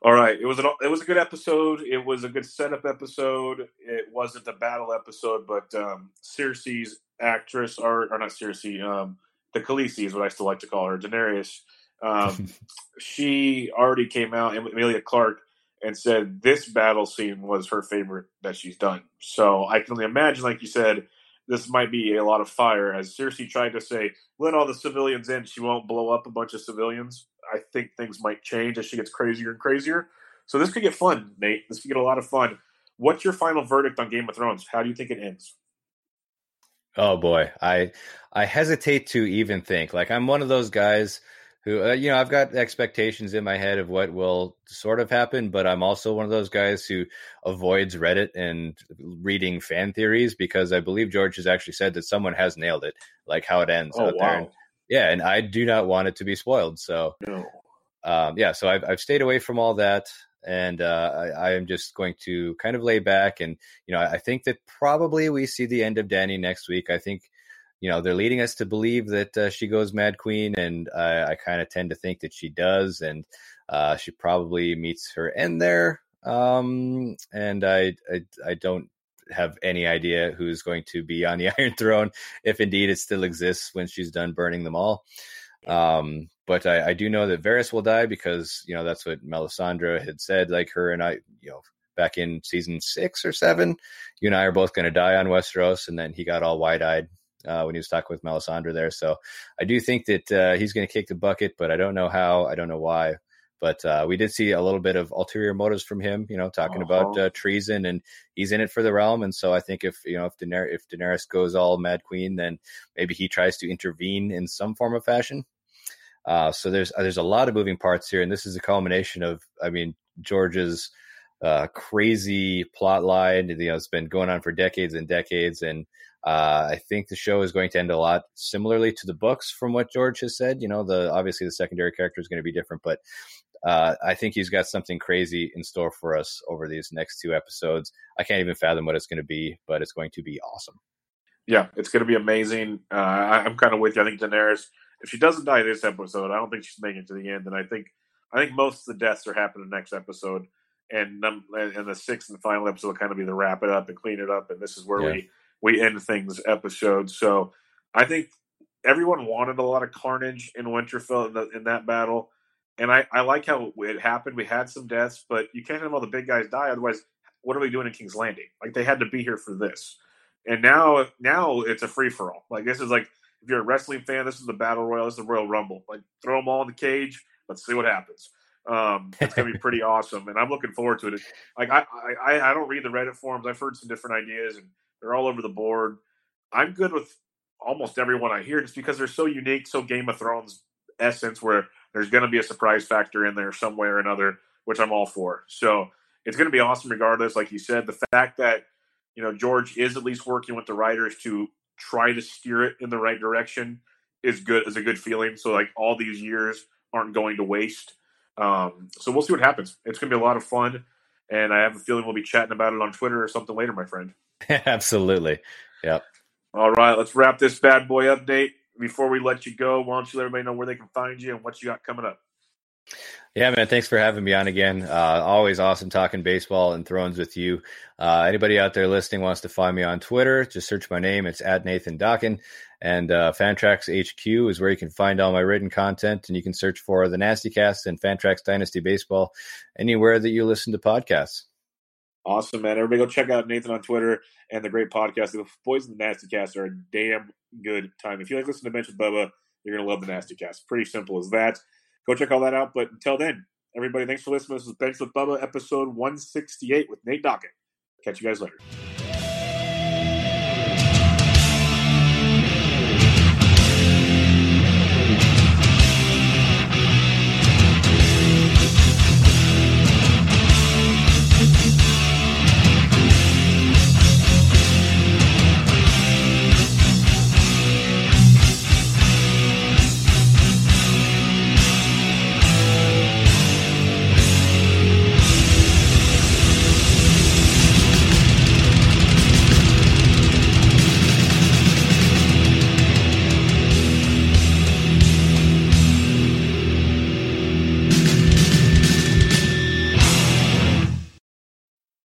All right, it was an, it was a good episode. It was a good setup episode. It wasn't a battle episode, but um, Cersei's actress, or, or not Cersei, um, the Khaleesi is what I still like to call her, Daenerys. Um, she already came out, Emilia Clarke, and said this battle scene was her favorite that she's done. So I can only imagine, like you said, this might be a lot of fire. As Cersei tried to say, let all the civilians in, she won't blow up a bunch of civilians. I think things might change as she gets crazier and crazier. So this could get fun, Nate. This could get a lot of fun. What's your final verdict on Game of Thrones? How do you think it ends? Oh boy, I I hesitate to even think. Like I'm one of those guys who uh, you know I've got expectations in my head of what will sort of happen, but I'm also one of those guys who avoids Reddit and reading fan theories because I believe George has actually said that someone has nailed it, like how it ends oh, out wow. there. And, yeah, and I do not want it to be spoiled. So no. um, yeah, so I've I've stayed away from all that and uh, I, I, am just going to kind of lay back. And you know, I, I, think that probably we see the end of Dany next week. I think you know they're leading us to believe that uh, she goes Mad Queen, and I, I kind of tend to think that she does, and uh, she probably meets her end there. Um, and I, I I don't have any idea who's going to be on the Iron Throne if indeed it still exists when she's done burning them all. Um, but I, I, do know that Varys will die because you know that's what Melisandre had said. Like her and I, you know, back in season six or seven, you and I are both going to die on Westeros, and then he got all wide eyed uh, when he was talking with Melisandre there. So I do think that uh, he's going to kick the bucket, but I don't know how. I don't know why. But uh, we did see a little bit of ulterior motives from him, you know, talking uh-huh. about uh, treason, and he's in it for the realm. And so I think if you know if Daenerys, if Daenerys goes all Mad Queen, then maybe he tries to intervene in some form of fashion. Uh, so there's uh, there's a lot of moving parts here, and this is a culmination of, I mean, George's uh, crazy plot line. You know, it's been going on for decades and decades, and uh, I think the show is going to end a lot similarly to the books, from what George has said. You know, the obviously the secondary character is going to be different, but uh, I think he's got something crazy in store for us over these next two episodes. I can't even fathom what it's going to be, but it's going to be awesome. Yeah, it's going to be amazing. Uh, I'm kind of with you. I think Daenerys if she doesn't die this episode, I don't think she's making it to the end. And I think I think most of the deaths are happening next episode, and um, and the sixth and final episode will kind of be the wrap it up and clean it up, and this is where yeah. we we end things episode. So I think everyone wanted a lot of carnage in Winterfell in, the, in that battle, and I I like how it happened. We had some deaths, but you can't have all the big guys die. Otherwise, what are we doing in King's Landing? Like they had to be here for this. And now, now it's a free for all. Like this is like if you're a wrestling fan, this is the battle royal. This is the Royal Rumble. Like throw them all in the cage. Let's see what happens. Um, it's gonna be pretty awesome, and I'm looking forward to it. Like I, I, I don't read the Reddit forums. I've heard some different ideas, and they're all over the board. I'm good with almost everyone I hear, just because they're so unique, so Game of Thrones essence, where there's going to be a surprise factor in there some way or another, which I'm all for. So it's going to be awesome, regardless. Like you said, the fact that you know George is at least working with the writers to try to steer it in the right direction is good is a good feeling. So like all these years aren't going to waste. Um, so we'll see what happens. It's going to be a lot of fun, and I have a feeling we'll be chatting about it on Twitter or something later, my friend. Absolutely. Yep. All right, let's wrap this bad boy update. Before we let you go, why don't you let everybody know where they can find you and what you got coming up? Yeah, man. Thanks for having me on again. Uh, always awesome talking baseball and Thrones with you. Uh, anybody out there listening wants to find me on Twitter, just search my name. It's at Nathan Dokken. And uh, Fantrax HQ is where you can find all my written content, and you can search for the Nasty Cast and Fantrax Dynasty Baseball anywhere that you listen to podcasts. Awesome, man. Everybody go check out Nathan on Twitter and the great podcast. The Boys and the Nasty Cast are a damn good time. If you like listening to Bench with Bubba, you're going to love the Nasty Cast. Pretty simple as that go check all that out. But until then, everybody, thanks for listening. This is Bench with Bubba, episode 168 with Nate Dokken. Catch you guys later.